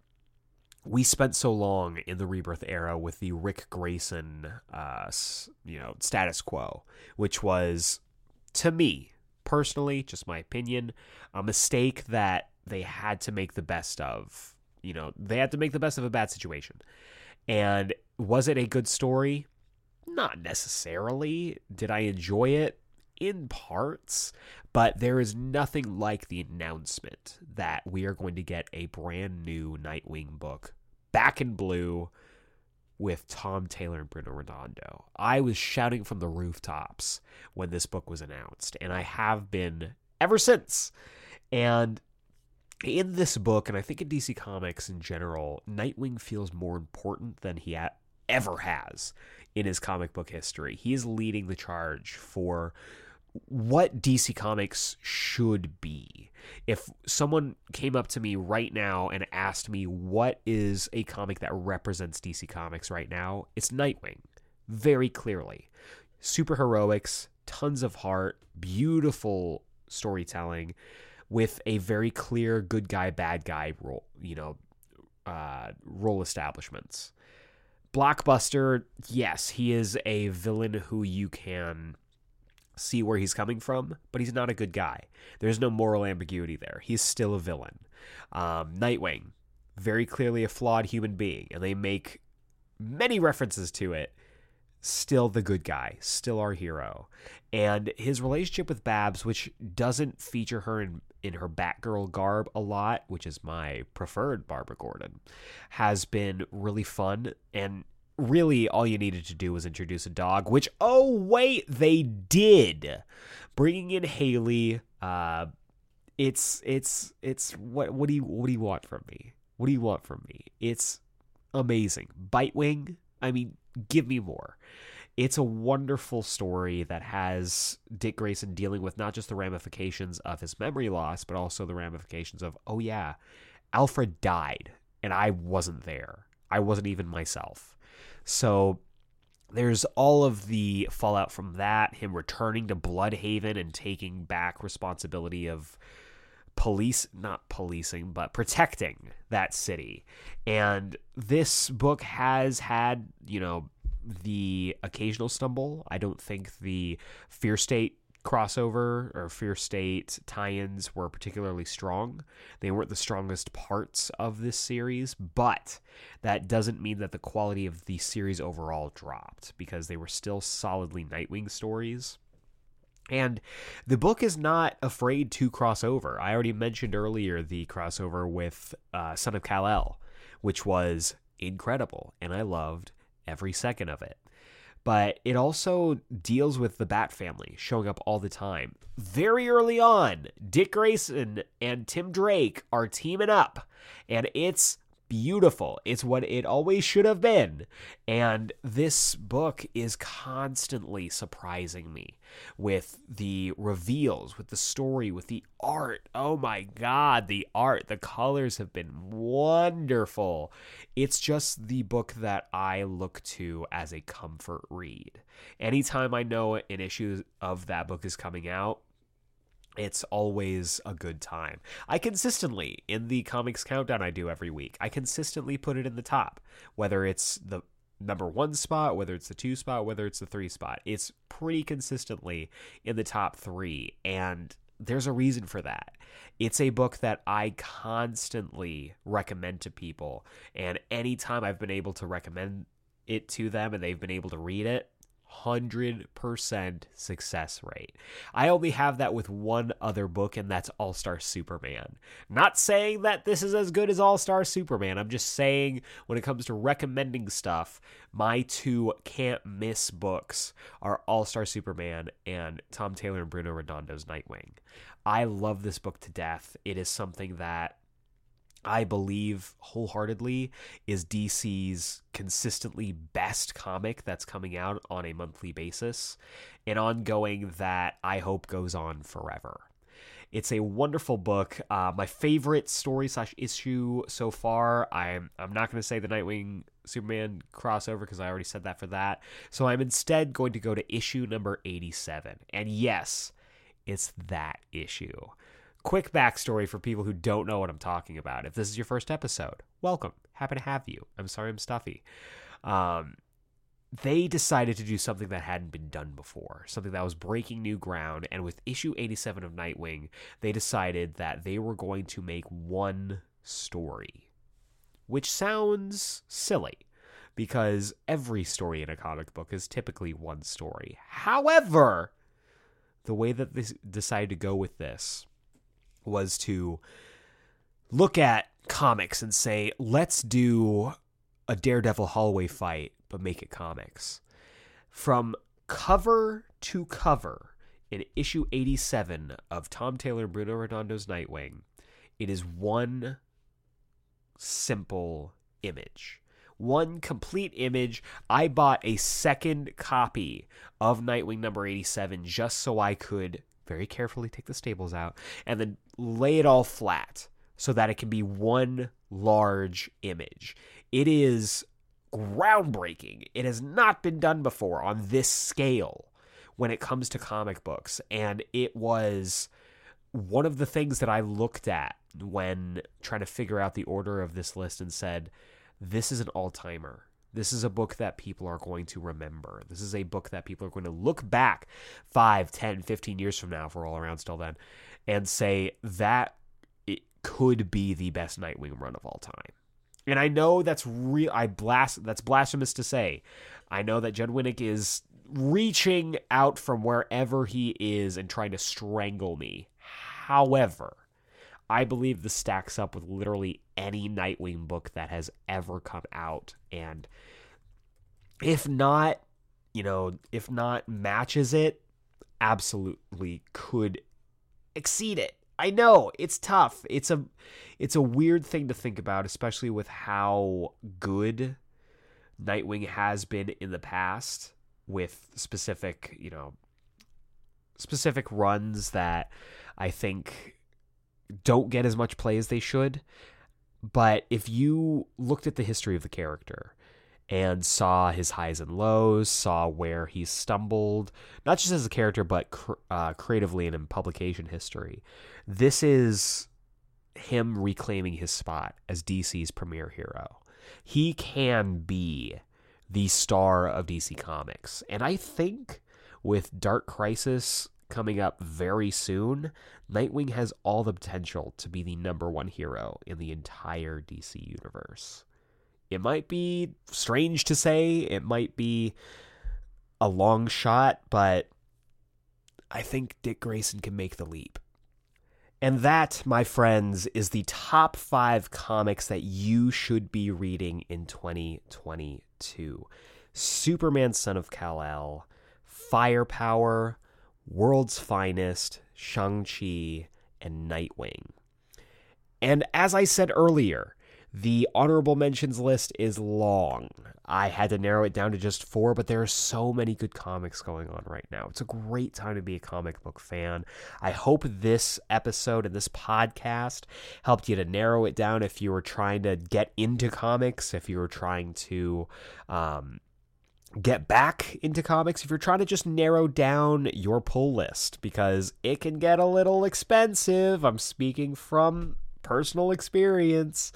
we spent so long in the rebirth era with the Ric Grayson, uh, you know, status quo, which was, to me personally, just my opinion, a mistake that they had to make the best of. You know, they had to make the best of a bad situation. And was it a good story? Not necessarily. Did I enjoy it? In parts, but there is nothing like the announcement that we are going to get a brand new Nightwing book back in blue with Tom Taylor and Bruno Redondo. I was shouting from the rooftops when this book was announced, and I have been ever since. And in this book, and I think in DC Comics in general, Nightwing feels more important than he ever has in his comic book history. He is leading the charge for what DC Comics should be. If someone came up to me right now and asked me what is a comic that represents DC Comics right now, it's Nightwing. Very clearly. Super heroics, tons of heart, beautiful storytelling with a very clear good guy bad guy role, you know, uh, role establishments. Blockbuster, yes, he is a villain who you can see where he's coming from, but he's not a good guy. There's no moral ambiguity there. He's still a villain. Um, Nightwing, very clearly a flawed human being, and they make many references to it. Still the good guy, still our hero. And his relationship with Babs, which doesn't feature her in, in her Batgirl garb a lot, which is my preferred Barbara Gordon, has been really fun. And really all you needed to do was introduce a dog, which oh wait, they did. Bringing in Haley, uh it's it's it's what what do you what do you want from me? What do you want from me? It's amazing. Bitewing, I mean, give me more. It's a wonderful story that has Dick Grayson dealing with not just the ramifications of his memory loss, but also the ramifications of, oh yeah, Alfred died and I wasn't there. I wasn't even myself. So there's all of the fallout from that, him returning to Blüdhaven and taking back responsibility of police not policing but protecting that city. And this book has had you know the occasional stumble. I don't think the fear state crossover or Fear State tie-ins were particularly strong. They weren't the strongest parts of this series, but that doesn't mean that the quality of the series overall dropped because they were still solidly Nightwing stories. And the book is not afraid to cross over. I already mentioned earlier the crossover with uh, Son of Kal-El, which was incredible, and I loved every second of it but it also deals with the Bat family showing up all the time. Very early on, Dick Grayson and Tim Drake are teaming up, and it's beautiful. It's what it always should have been. And this book is constantly surprising me with the reveals, with the story, with the art. Oh my God, the art, the colors have been wonderful. It's just the book that I look to as a comfort read. Anytime I know an issue of that book is coming out, it's always a good time. I consistently, in the comics countdown I do every week, I consistently put it in the top, whether it's the number one spot, whether it's the two spot, whether it's the three spot. It's pretty consistently in the top three, and there's a reason for that. It's a book that I constantly recommend to people, and anytime I've been able to recommend it to them and they've been able to read it, 100% success rate. I only have that with one other book, and that's All Star Superman. Not saying that this is as good as All Star Superman. I'm just saying when it comes to recommending stuff, my two can't miss books are All Star Superman and Tom Taylor and Bruno Redondo's Nightwing. I love this book to death. It is something that I believe wholeheartedly is DC's consistently best comic that's coming out on a monthly basis, an ongoing that I hope goes on forever. It's a wonderful book. Uh, my favorite story slash issue so far. I'm I'm not going to say the Nightwing Superman crossover because I already said that for that. So I'm instead going to go to issue number 87. And yes, it's that issue quick backstory for people who don't know what I'm talking about. If this is your first episode, welcome. Happy to have you. I'm sorry I'm stuffy. Um, they decided to do something that hadn't been done before, something that was breaking new ground. And with issue 87 of Nightwing, they decided that they were going to make one story, which sounds silly because every story in a comic book is typically one story. However, the way that they decided to go with this was to look at comics and say, let's do a Daredevil hallway fight, but make it comics. From cover to cover in issue 87 of Tom Taylor Bruno Redondo's Nightwing, it is one simple image one complete image. I bought a second copy of Nightwing number 87 just so I could very carefully take the stables out and then lay it all flat so that it can be one large image. It is groundbreaking. It has not been done before on this scale when it comes to comic books. And it was one of the things that I looked at when trying to figure out the order of this list and said, this is an all timer. This is a book that people are going to remember. This is a book that people are going to look back 5, 10, 15 years from now, if we're all around still then, and say that it could be the best Nightwing run of all time. And I know that's real. I blast. That's blasphemous to say. I know that Judd Winick is reaching out from wherever he is and trying to strangle me. However, I believe this stacks up with literally any Nightwing book that has ever come out. And if not, you know, if not matches it, absolutely could exceed it. I know it's tough. It's a it's a weird thing to think about, especially with how good Nightwing has been in the past with specific, you know, specific runs that I think don't get as much play as they should. But if you looked at the history of the character and saw his highs and lows, saw where he stumbled, not just as a character, but cr- uh, creatively and in publication history, this is him reclaiming his spot as DC's premier hero. He can be the star of DC Comics. And I think with Dark Crisis coming up very soon, Nightwing has all the potential to be the number one hero in the entire DC universe. It might be strange to say, it might be a long shot, but I think Dick Grayson can make the leap. And that, my friends, is the top five comics that you should be reading in 2022 Superman, Son of Kal El, Firepower, World's Finest, Shang-Chi, and Nightwing. And as I said earlier, the honorable mentions list is long. I had to narrow it down to just four, but there are so many good comics going on right now. It's a great time to be a comic book fan. I hope this episode and this podcast helped you to narrow it down if you were trying to get into comics, if you were trying to um, get back into comics if you're trying to just narrow down your pull list because it can get a little expensive. I'm speaking from personal experience.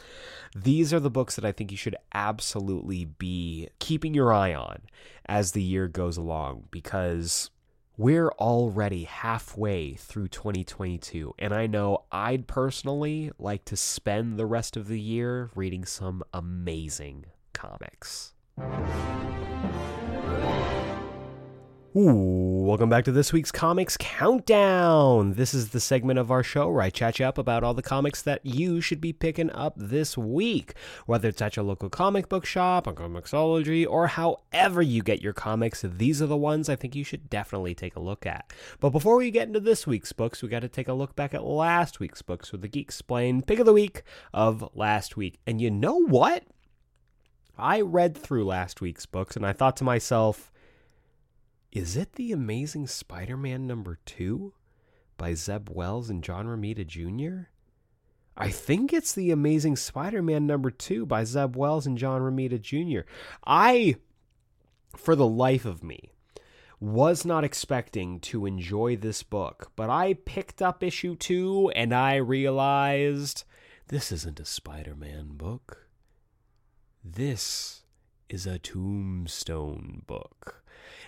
These are the books that I think you should absolutely be keeping your eye on as the year goes along because we're already halfway through 2022, and I know I'd personally like to spend the rest of the year reading some amazing comics. Ooh, welcome back to this week's Comics Countdown. This is the segment of our show where I chat you up about all the comics that you should be picking up this week. Whether it's at your local comic book shop, on Comixology, or however you get your comics, these are the ones I think you should definitely take a look at. But before we get into this week's books, we got to take a look back at last week's books with the Geek Explain Pick of the Week of last week. And you know what? I read through last week's books and I thought to myself, is it The Amazing Spider Man number two by Zeb Wells and John Romita Jr.? I think it's The Amazing Spider Man number two by Zeb Wells and John Romita Jr. I, for the life of me, was not expecting to enjoy this book, but I picked up issue two and I realized this isn't a Spider Man book. This is a tombstone book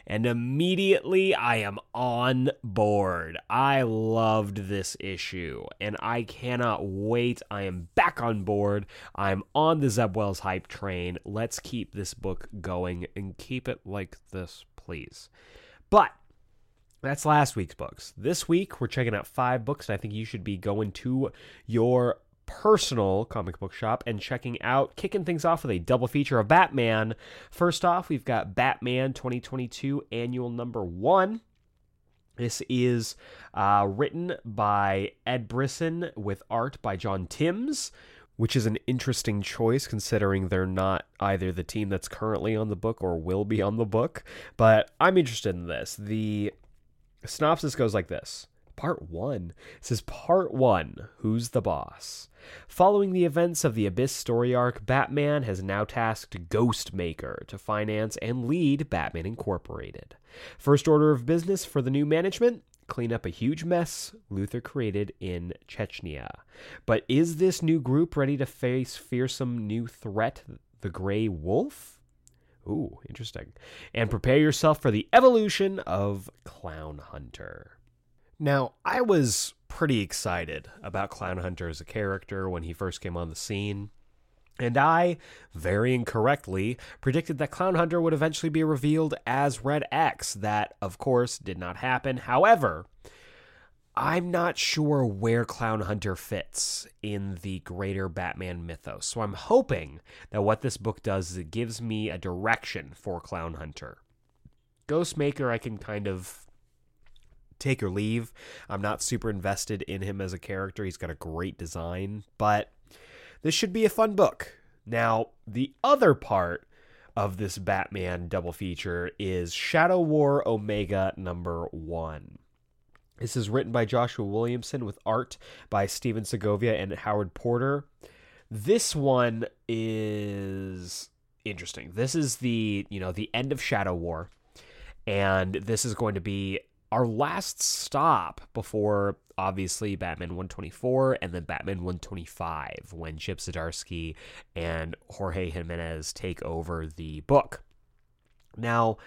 and immediately I am on board. I loved this issue, and I cannot wait. I am back on board. I'm on the Zeb Wells hype train. Let's keep this book going and keep it like this, please. But that's last week's books. This week, we're checking out five books, and I think you should be going to your personal comic book shop and checking out, kicking things off with a double feature of Batman. First off, we've got Batman 2022 annual number one. This is uh, written by Ed Brisson with art by John Timms. which is an interesting choice considering they're not either the team that's currently on the book or will be on the book. But I'm interested in this. The synopsis goes like this Part 1 it says Part 1 Who's the Boss? Following the events of the Abyss story arc, Batman has now tasked Ghostmaker to finance and lead Batman Incorporated. First order of business for the new management clean up a huge mess Luthor created in Chechnya. But is this new group ready to face fearsome new threat, the Grey Wolf? Ooh, interesting. And prepare yourself for the evolution of Clown Hunter. Now, I was pretty excited about Clown Hunter as a character when he first came on the scene. And I, very incorrectly, predicted that Clown Hunter would eventually be revealed as Red X. That, of course, did not happen. However, I'm not sure where Clown Hunter fits in the greater Batman mythos. So I'm hoping that what this book does is it gives me a direction for Clown Hunter. Ghostmaker, I can kind of take or leave. I'm not super invested in him as a character. He's got a great design, but this should be a fun book. Now, the other part of this Batman double feature is Shadow War Omega number one. This is written by Joshua Williamson with art by Stephen Segovia and Howard Porter. This one is interesting. This is the, you know, the end of Shadow War. And this is going to be our last stop before obviously Batman 124 and then Batman 125 when Chip Zdarsky and Jorge Jimenez take over the book. Now,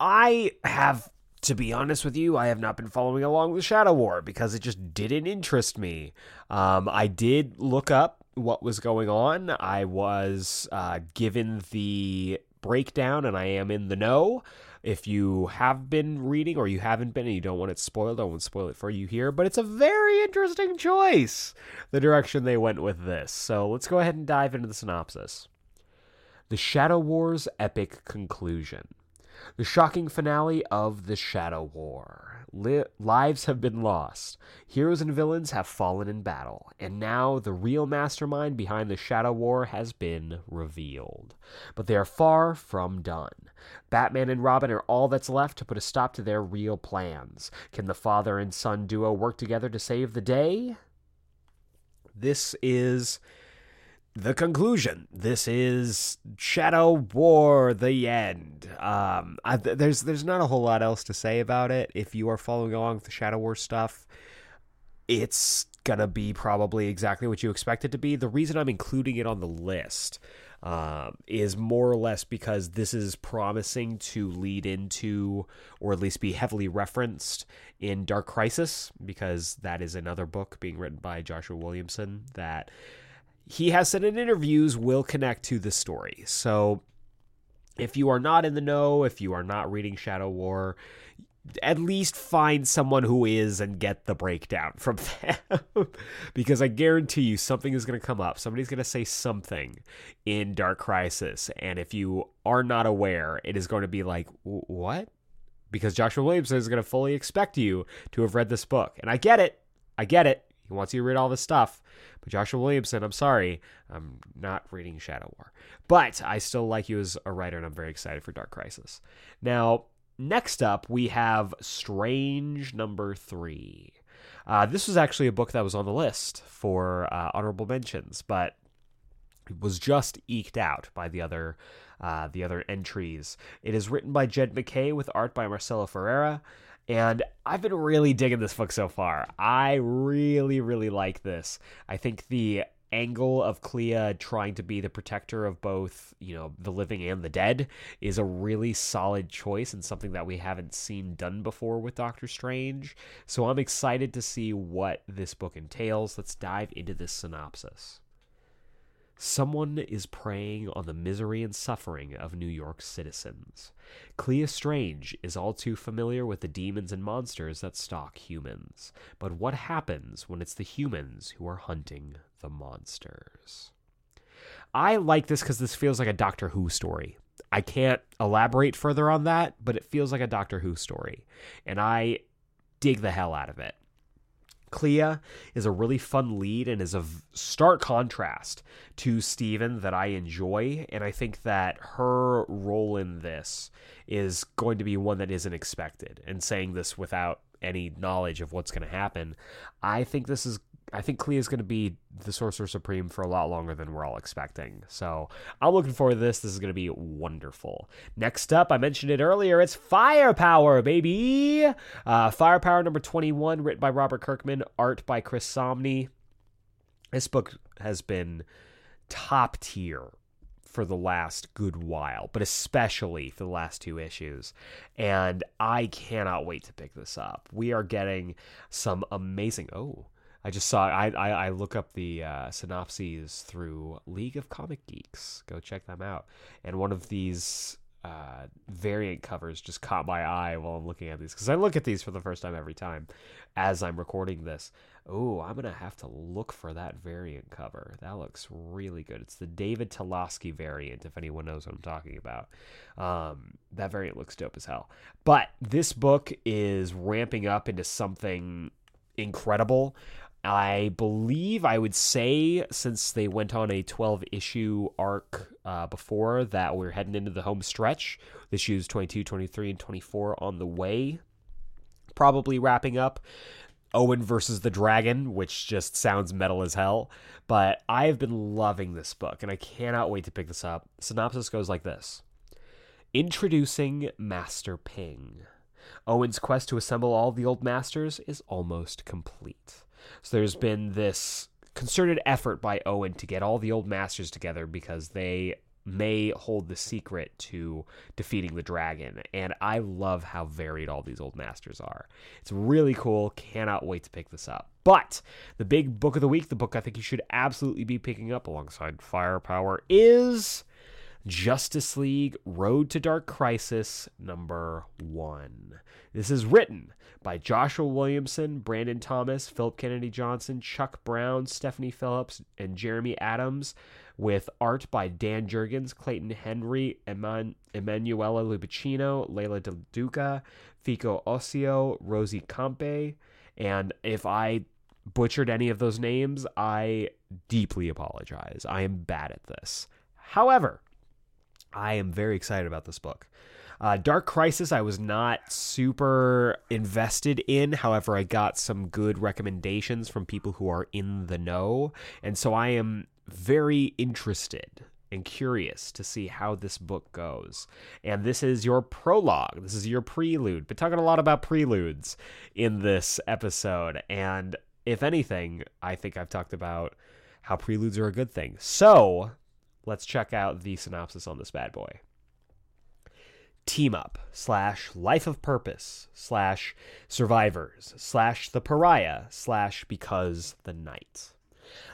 I have to be honest with you, I have not been following along with Shadow War because it just didn't interest me. Um, I did look up what was going on. I was uh, given the breakdown and I am in the know. If you have been reading or you haven't been and you don't want it spoiled, I won't spoil it for you here. But it's a very interesting choice, the direction they went with this. So let's go ahead and dive into the synopsis. The Shadow War's epic conclusion. The shocking finale of the Shadow War. Li- lives have been lost. Heroes and villains have fallen in battle. And now the real mastermind behind the Shadow War has been revealed. But they are far from done. Batman and Robin are all that's left to put a stop to their real plans. Can the father and son duo work together to save the day? This is the conclusion. This is Shadow War: The End. Um, I, there's there's not a whole lot else to say about it. If you are following along with the Shadow War stuff, it's gonna be probably exactly what you expect it to be. The reason I'm including it on the list um, is more or less because this is promising to lead into, or at least be heavily referenced in Dark Crisis, because that is another book being written by Joshua Williamson that he has said in interviews will connect to the story. So if you are not in the know, if you are not reading Shadow War, at least find someone who is and get the breakdown from them. because I guarantee you something is going to come up. Somebody's going to say something in Dark Crisis. And if you are not aware, it is going to be like, what? Because Joshua Williamson is going to fully expect you to have read this book. And I get it. I get it. He wants you to read all this stuff. But Joshua Williamson, I'm sorry, I'm not reading Shadow War. But I still like you as a writer, and I'm very excited for Dark Crisis. Now, Next up, we have Strange number three. Uh, this was actually a book that was on the list for uh, honorable mentions, but it was just eked out by the other uh, the other entries. It is written by Jed MacKay with art by Marcelo Ferreira. And I've been really digging this book so far. I really, really like this. I think the angle of Clea trying to be the protector of both, you know, the living and the dead is a really solid choice and something that we haven't seen done before with Doctor Strange. So I'm excited to see what this book entails. Let's dive into this synopsis. Someone is preying on the misery and suffering of New York's citizens. Clea Strange is all too familiar with the demons and monsters that stalk humans. But what happens when it's the humans who are hunting the monsters? I like this because this feels like a Doctor Who story. I can't elaborate further on that, but it feels like a Doctor Who story. And I dig the hell out of it. Clea is a really fun lead and is a stark contrast to Stephen that I enjoy. And I think that her role in this is going to be one that isn't expected. And saying this without any knowledge of what's going to happen, I think this is I think Clea is going to be the Sorcerer Supreme for a lot longer than we're all expecting. So I'm looking forward to this. This is going to be wonderful. Next up, I mentioned it earlier, it's Firepower, baby! Uh, Firepower number 21, written by Robert Kirkman, art by Chris Samnee. This book has been top tier for the last good while, but especially for the last two issues. And I cannot wait to pick this up. We are getting some amazing. Oh, I just saw I I, I look up the uh, synopses through League of Comic Geeks. Go check them out. And one of these uh, variant covers just caught my eye while I'm looking at these because I look at these for the first time every time as I'm recording this. Oh, I'm gonna have to look for that variant cover. That looks really good. It's the David Talaski variant, if anyone knows what I'm talking about. Um, that variant looks dope as hell. But this book is ramping up into something incredible. I believe I would say since they went on a 12 issue arc uh, before that we're heading into the home stretch. Issues 22, 23, and 24 on the way. Probably wrapping up. Owen versus the Dragon, which just sounds metal as hell. But I've been loving this book and I cannot wait to pick this up. Synopsis goes like this Introducing Master Ping. Owen's quest to assemble all the old masters is almost complete. So there's been this concerted effort by Owen to get all the old masters together because they may hold the secret to defeating the dragon. And I love how varied all these old masters are. It's really cool. Cannot wait to pick this up. But the big book of the week, the book I think you should absolutely be picking up alongside Firepower, is Justice League Road to Dark Crisis number one. This is written by Joshua Williamson, Brandon Thomas, Philip Kennedy Johnson, Chuck Brown, Stephanie Phillips, and Jeremy Adams, with art by Dan Jurgens, Clayton Henry, Eman- Emanuela Lupacchino, Leila Del Duca, Fico Ossio, Rosi Kämpe. And if I butchered any of those names, I deeply apologize. I am bad at this. However, I am very excited about this book. Uh, Dark Crisis, I was not super invested in. However, I got some good recommendations from people who are in the know. And so I am very interested and curious to see how this book goes. And this is your prologue. This is your prelude. Been talking a lot about preludes in this episode. And if anything, I think I've talked about how preludes are a good thing. So let's check out the synopsis on this bad boy team up slash life of purpose slash survivors slash the pariah slash because the night.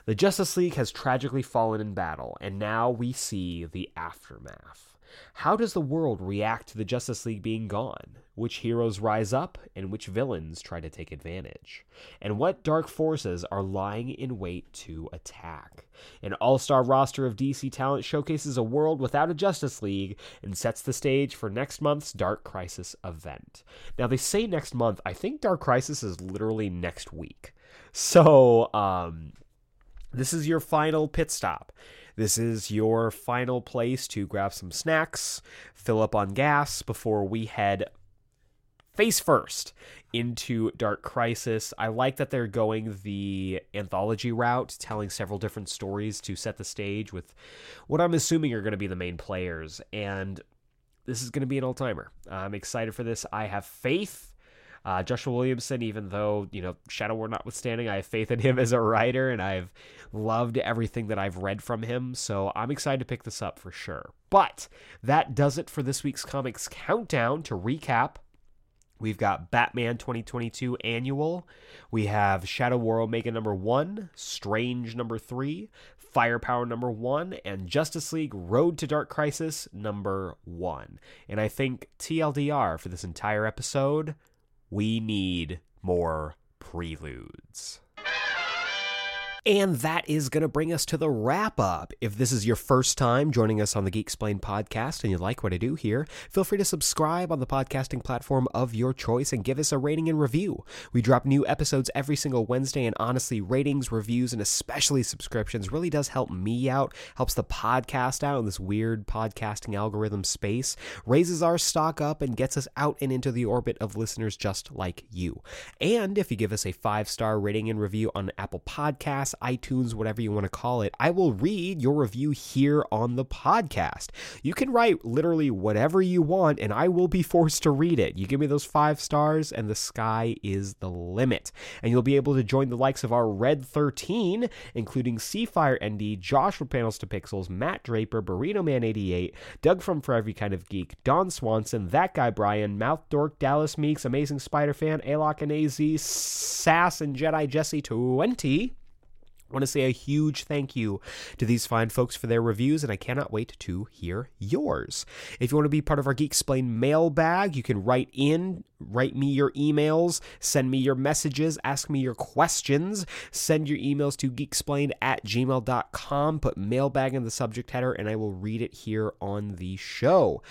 The Justice League has tragically fallen in battle, and now we see the aftermath. How does the world react to the Justice League being gone? Which heroes rise up and which villains try to take advantage? And what dark forces are lying in wait to attack? An all star roster of DC talent showcases a world without a Justice League and sets the stage for next month's Dark Crisis event. Now, they say next month. I think Dark Crisis is literally next week. So, um, this is your final pit stop. This is your final place to grab some snacks, fill up on gas before we head face first into Dark Crisis. I like that they're going the anthology route, telling several different stories to set the stage with what I'm assuming are going to be the main players. And this is going to be an all timer. I'm excited for this. I have faith uh, Joshua Williamson, even though, you know, Shadow War notwithstanding, I have faith in him as a writer and I've loved everything that I've read from him. So I'm excited to pick this up for sure. But that does it for this week's comics countdown. To recap, We've got Batman 2022 Annual. We have Shadow War Omega number one, Strange number three, Firepower number one, and Justice League Road to Dark Crisis number one. And I think TLDR for this entire episode, we need more preludes. And that is going to bring us to the wrap up. If this is your first time joining us on the Geeksplained podcast and you like what I do here, feel free to subscribe on the podcasting platform of your choice and give us a rating and review. We drop new episodes every single Wednesday, and honestly, ratings, reviews, and especially subscriptions really does help me out, helps the podcast out in this weird podcasting algorithm space, raises our stock up, and gets us out and into the orbit of listeners just like you. And if you give us a five star rating and review on Apple Podcasts, iTunes, whatever you want to call it, I will read your review here on the podcast. You can write literally whatever you want, and I will be forced to read it. You give me those five stars, and the sky is the limit. And you'll be able to join the likes of our Red 13, including Seafire ND, Josh from Panels to Pixels, Matt Draper, Burrito Man 88, Doug from For Every Kind of Geek, Don Swanson, That Guy Brian, Mouth Dork, Dallas Meeks, Amazing Spider Fan, Alok and AZ, Sass and Jedi Jesse 20. I want to say a huge thank you to these fine folks for their reviews, and I cannot wait to hear yours. If you want to be part of our Geek Explain mailbag, you can write in, write me your emails, send me your messages, ask me your questions, send your emails to geeksplained at gmail.com, put mailbag in the subject header, and I will read it here on the show.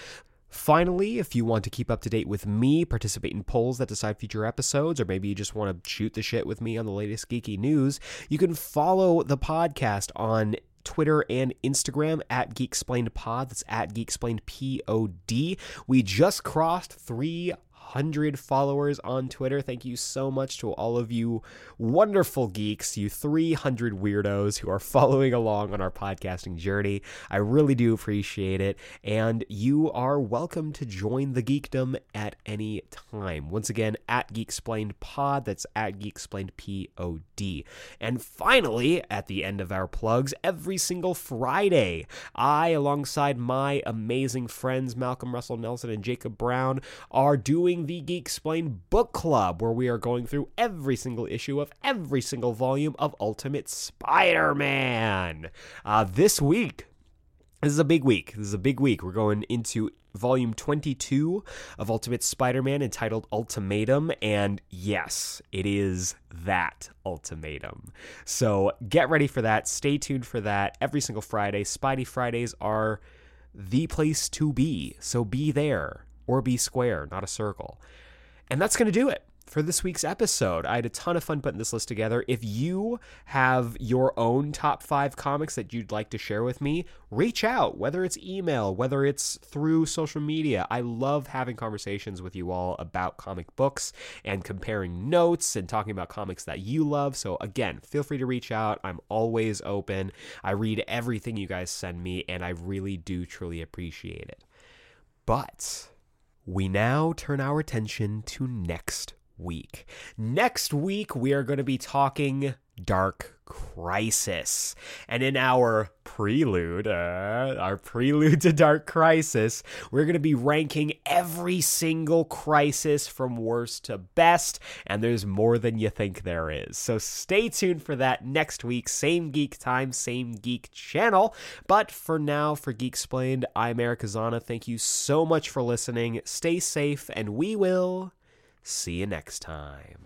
Finally, if you want to keep up to date with me, participate in polls that decide future episodes, or maybe you just want to shoot the shit with me on the latest geeky news, you can follow the podcast on Twitter and Instagram at Geeksplained Pod. That's at Geeksplained P O D. We just crossed three 100 followers on Twitter. Thank you so much to all of you wonderful geeks, you 300 weirdos who are following along on our podcasting journey. I really do appreciate it. And you are welcome to join the geekdom at any time. Once again, at Geeksplained Pod, that's at Geeksplained P O D. And finally, at the end of our plugs, every single Friday, I, alongside my amazing friends Malcolm Russell Nelson and Jacob Brown, are doing the Geek Explain Book Club, where we are going through every single issue of every single volume of Ultimate Spider Man. Uh, this week, this is a big week. This is a big week. We're going into volume 22 of Ultimate Spider Man entitled Ultimatum. And yes, it is that ultimatum. So get ready for that. Stay tuned for that every single Friday. Spidey Fridays are the place to be. So be there or be square, not a circle. And that's going to do it for this week's episode. I had a ton of fun putting this list together. If you have your own top five comics that you'd like to share with me, reach out, whether it's email, whether it's through social media. I love having conversations with you all about comic books and comparing notes and talking about comics that you love. So, again, feel free to reach out. I'm always open. I read everything you guys send me, and I really do truly appreciate it. But we now turn our attention to next week. Next week, we are going to be talking Dark Crisis. And in our prelude, uh, our prelude to Dark Crisis, we're going to be ranking every single crisis from worst to best, and there's more than you think there is. So stay tuned for that next week. Same geek time, same geek channel. But for now, for Geeksplained, I'm Eric Azana. Thank you so much for listening. Stay safe, and we will see you next time.